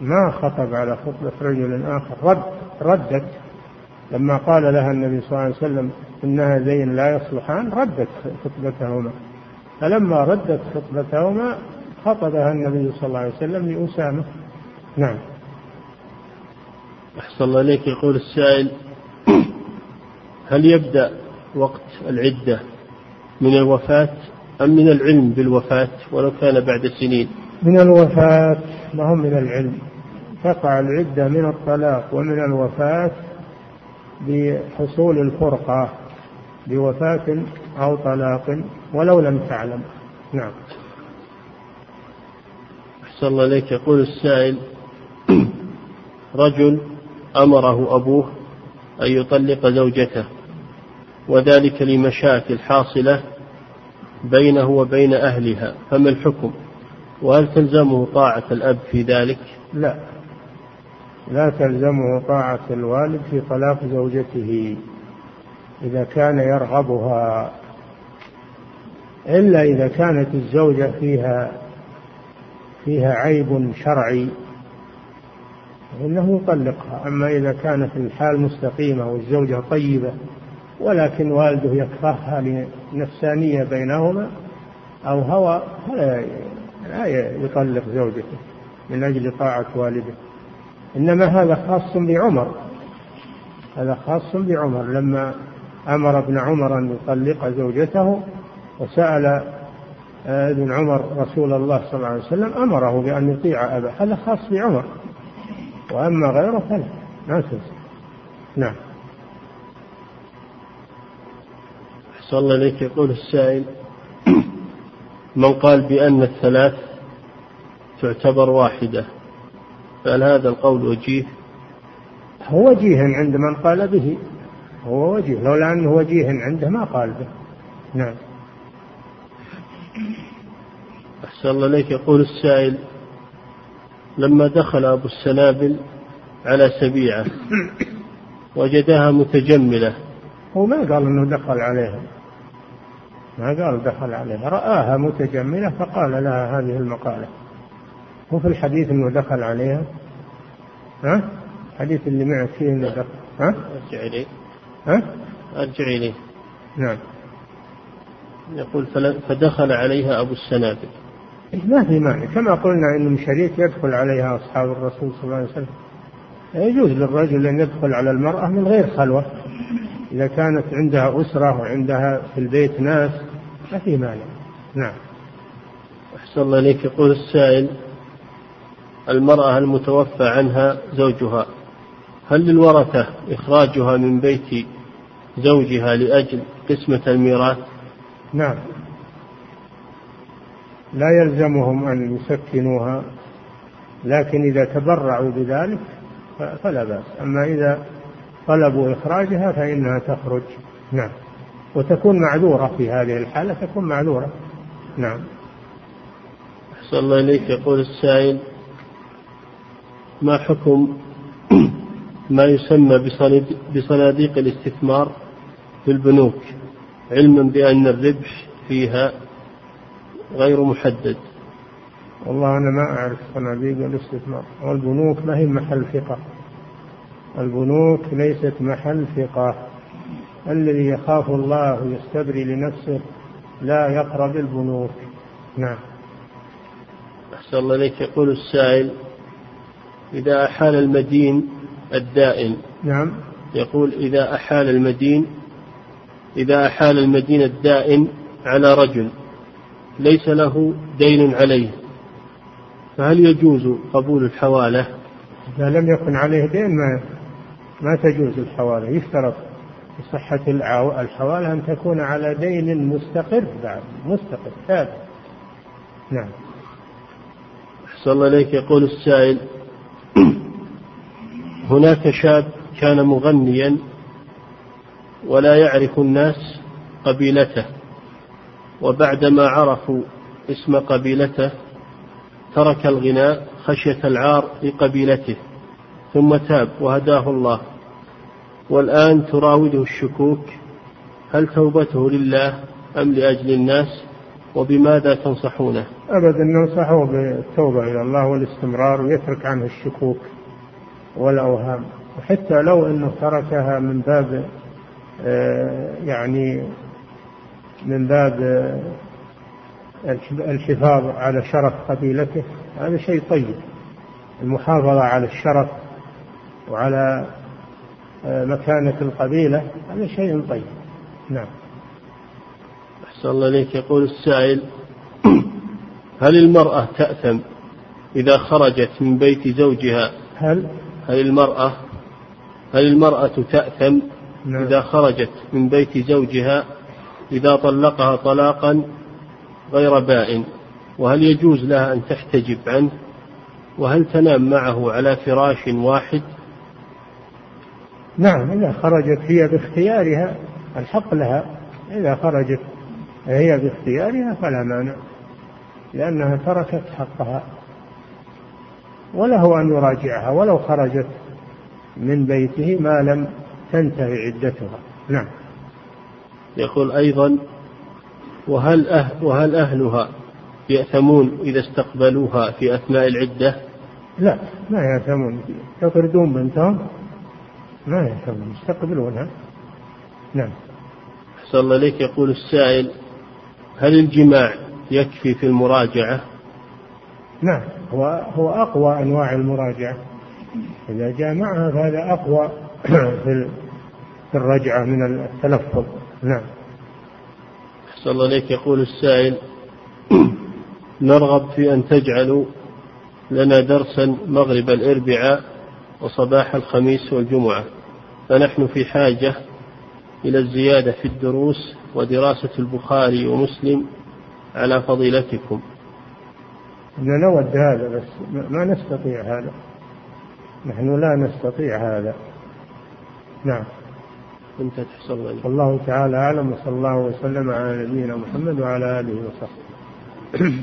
ما خطب على خطبة رجل آخر. رد ردت. لما قال لها النبي صلى الله عليه وسلم إن هذين لا يصلحان ردت خطبتهما. فلما ردت خطبتهما خطبها النبي صلى الله عليه وسلم لأسامة. نعم. أحسن الله إليك. يقول السائل هل يبدأ وقت العدة من الوفاة أم من العلم بالوفاة ولو كان بعد سنين؟ من الوفاة ما هم من العلم تقع العدة من الطلاق ومن الوفاة بحصول الفرقة بوفاة أو طلاق ولو لم تعلم. نعم. أحسن الله إليك. يقول السائل رجل أمره أبوه أن يطلق زوجته وذلك لمشاكل حاصلة بينه وبين أهلها فما الحكم؟ وهل تلزمه طاعة الأب في ذلك؟ لا. لا تلزمه طاعة الوالد في طلاق زوجته. إذا كان يرغبها. إلا إذا كانت الزوجة فيها فيها عيب شرعي فإنه يطلقها. أما إذا كانت الحال مستقيمة والزوجة طيبة ولكن والده يكرهها لنفسانية بينهما أو هوى فلا لا يطلق زوجته من أجل طاعة والده. إنما هذا خاص بعمر. هذا خاص بعمر. لما أمر ابن عمر أن يطلق زوجته وسأل آه، ابن عمر رسول الله صلى الله عليه وسلم أمره بأن يطيع أباه. هذا خاص بعمر. وأما غيره فلا. ما تنسى نعم. أحسن الله إليك. يقول السائل من قال بأن الثلاث تعتبر واحدة فهل هذا القول وجيه؟ هو وجيه عند من قال به هو وجيه لولا أنه وجيه عنده ما قال به. نعم. أحسن الله إليك. يقول السائل لما دخل أبو السنابل على سبيعة وجدها متجملة. هو ما قال أنه دخل عليها. ما قال دخل عليها رآها متجملة فقال لها هذه المقالة. هو في الحديث أنه دخل عليها؟ ها؟ الحديث اللي معك فيه أنه دخل ها؟ أرجع إليه. ها؟ أرجع إليه. نعم. يقول فدخل عليها أبو السنابل. ما في مانع. كما قلنا أن شريك يدخل عليها أصحاب الرسول صلى الله عليه وسلم. يجوز للرجل أن يدخل على المرأة من غير خلوة. إذا كانت عندها أسرة وعندها في البيت ناس ما في مانع. نعم. أحسن الله إليك. يقول السائل المرأة المتوفى عنها زوجها هل للورثة إخراجها من بيت زوجها لأجل قسمة الميراث؟ نعم. لا يلزمهم أن يسكنوها لكن إذا تبرعوا بذلك فلا بأس. أما إذا طلبوا إخراجها فإنها تخرج. نعم. وتكون معذورة في هذه الحالة تكون معذورة. نعم. أحسن الله إليك. يقول السائل ما حكم ما يسمى بصناديق الاستثمار في البنوك؟ علما بأن الربح فيها غير محدد. والله أنا ما أعرف صناديق الاستثمار. والبنوك ما هي محل ثقة. البنوك ليست محل ثقة. الذي يخاف الله ويستبري لنفسه لا يقرب البنوك. نعم. أحسن الله إليك. يقول السائل إذا أحال المدين الدائن. نعم. يقول إذا أحال المدين إذا أحال المدين الدائن على رجل ليس له دين عليه فهل يجوز قبول الحوالة؟ إذا لم يكن عليه دين ما ما تجوز الحوالة يشترط في صحة الحوالة أن تكون على دين مستقر بعد مستقر ثابت. نعم. أحسن الله إليك. يقول السائل هناك شاب كان مغنيا ولا يعرف الناس قبيلته وبعدما عرفوا اسم قبيلته ترك الغناء خشية العار لقبيلته. ثم تاب وهداه الله. والآن تراوده الشكوك هل توبته لله أم لأجل الناس؟ وبماذا تنصحونه؟ أبدا ننصحه بالتوبة إلى الله والاستمرار ويترك عنه الشكوك والأوهام. وحتى لو أنه تركها من باب آه، يعني من باب آه، الحفاظ على شرف قبيلته هذا شيء طيب. المحافظة على الشرف وعلى آه، مكانة القبيلة هذا شيء طيب. نعم. أحسن الله إليك. يقول السائل هل المرأة تأثم إذا خرجت من بيت زوجها؟ هل؟ هل المرأة هل المرأة تأثم نعم. إذا خرجت من بيت زوجها إذا طلقها طلاقا غير بائن؟ وهل يجوز لها أن تحتجب عنه؟ وهل تنام معه على فراش واحد؟ نعم إذا خرجت هي باختيارها الحق لها. إذا خرجت هي باختيارها فلا مانع لأنها تركت حقها. وله أن يراجعها ولو خرجت من بيته ما لم تنتهي عدتها. نعم. يقول أيضا وهل, أهل وهل أهلها يأثمون إذا استقبلوها في أثناء العدة؟ لا ما يأثمون. يطردون بنتهم. ما يأثمون يستقبلونها نعم. أحسن الله إليك. يقول السائل هل الجماع يكفي في المراجعة؟ نعم هو هو أقوى أنواع المراجعة. إذا جامعها فهذا أقوى في في الرجعة من التلفظ. نعم. أحسن الله إليك. يقول السائل نرغب في أن تجعلوا لنا درسا مغرب الأربعاء. وصباح الخميس والجمعة. فنحن في حاجة إلى الزيادة في الدروس ودراسة البخاري ومسلم على فضيلتكم. نود هذا بس ما نستطيع هذا. نحن لا نستطيع هذا. نعم. أنت تحصل عليه والله تعالى أعلم وصلى الله وسلم على نبينا محمد وعلى آله وصحبه.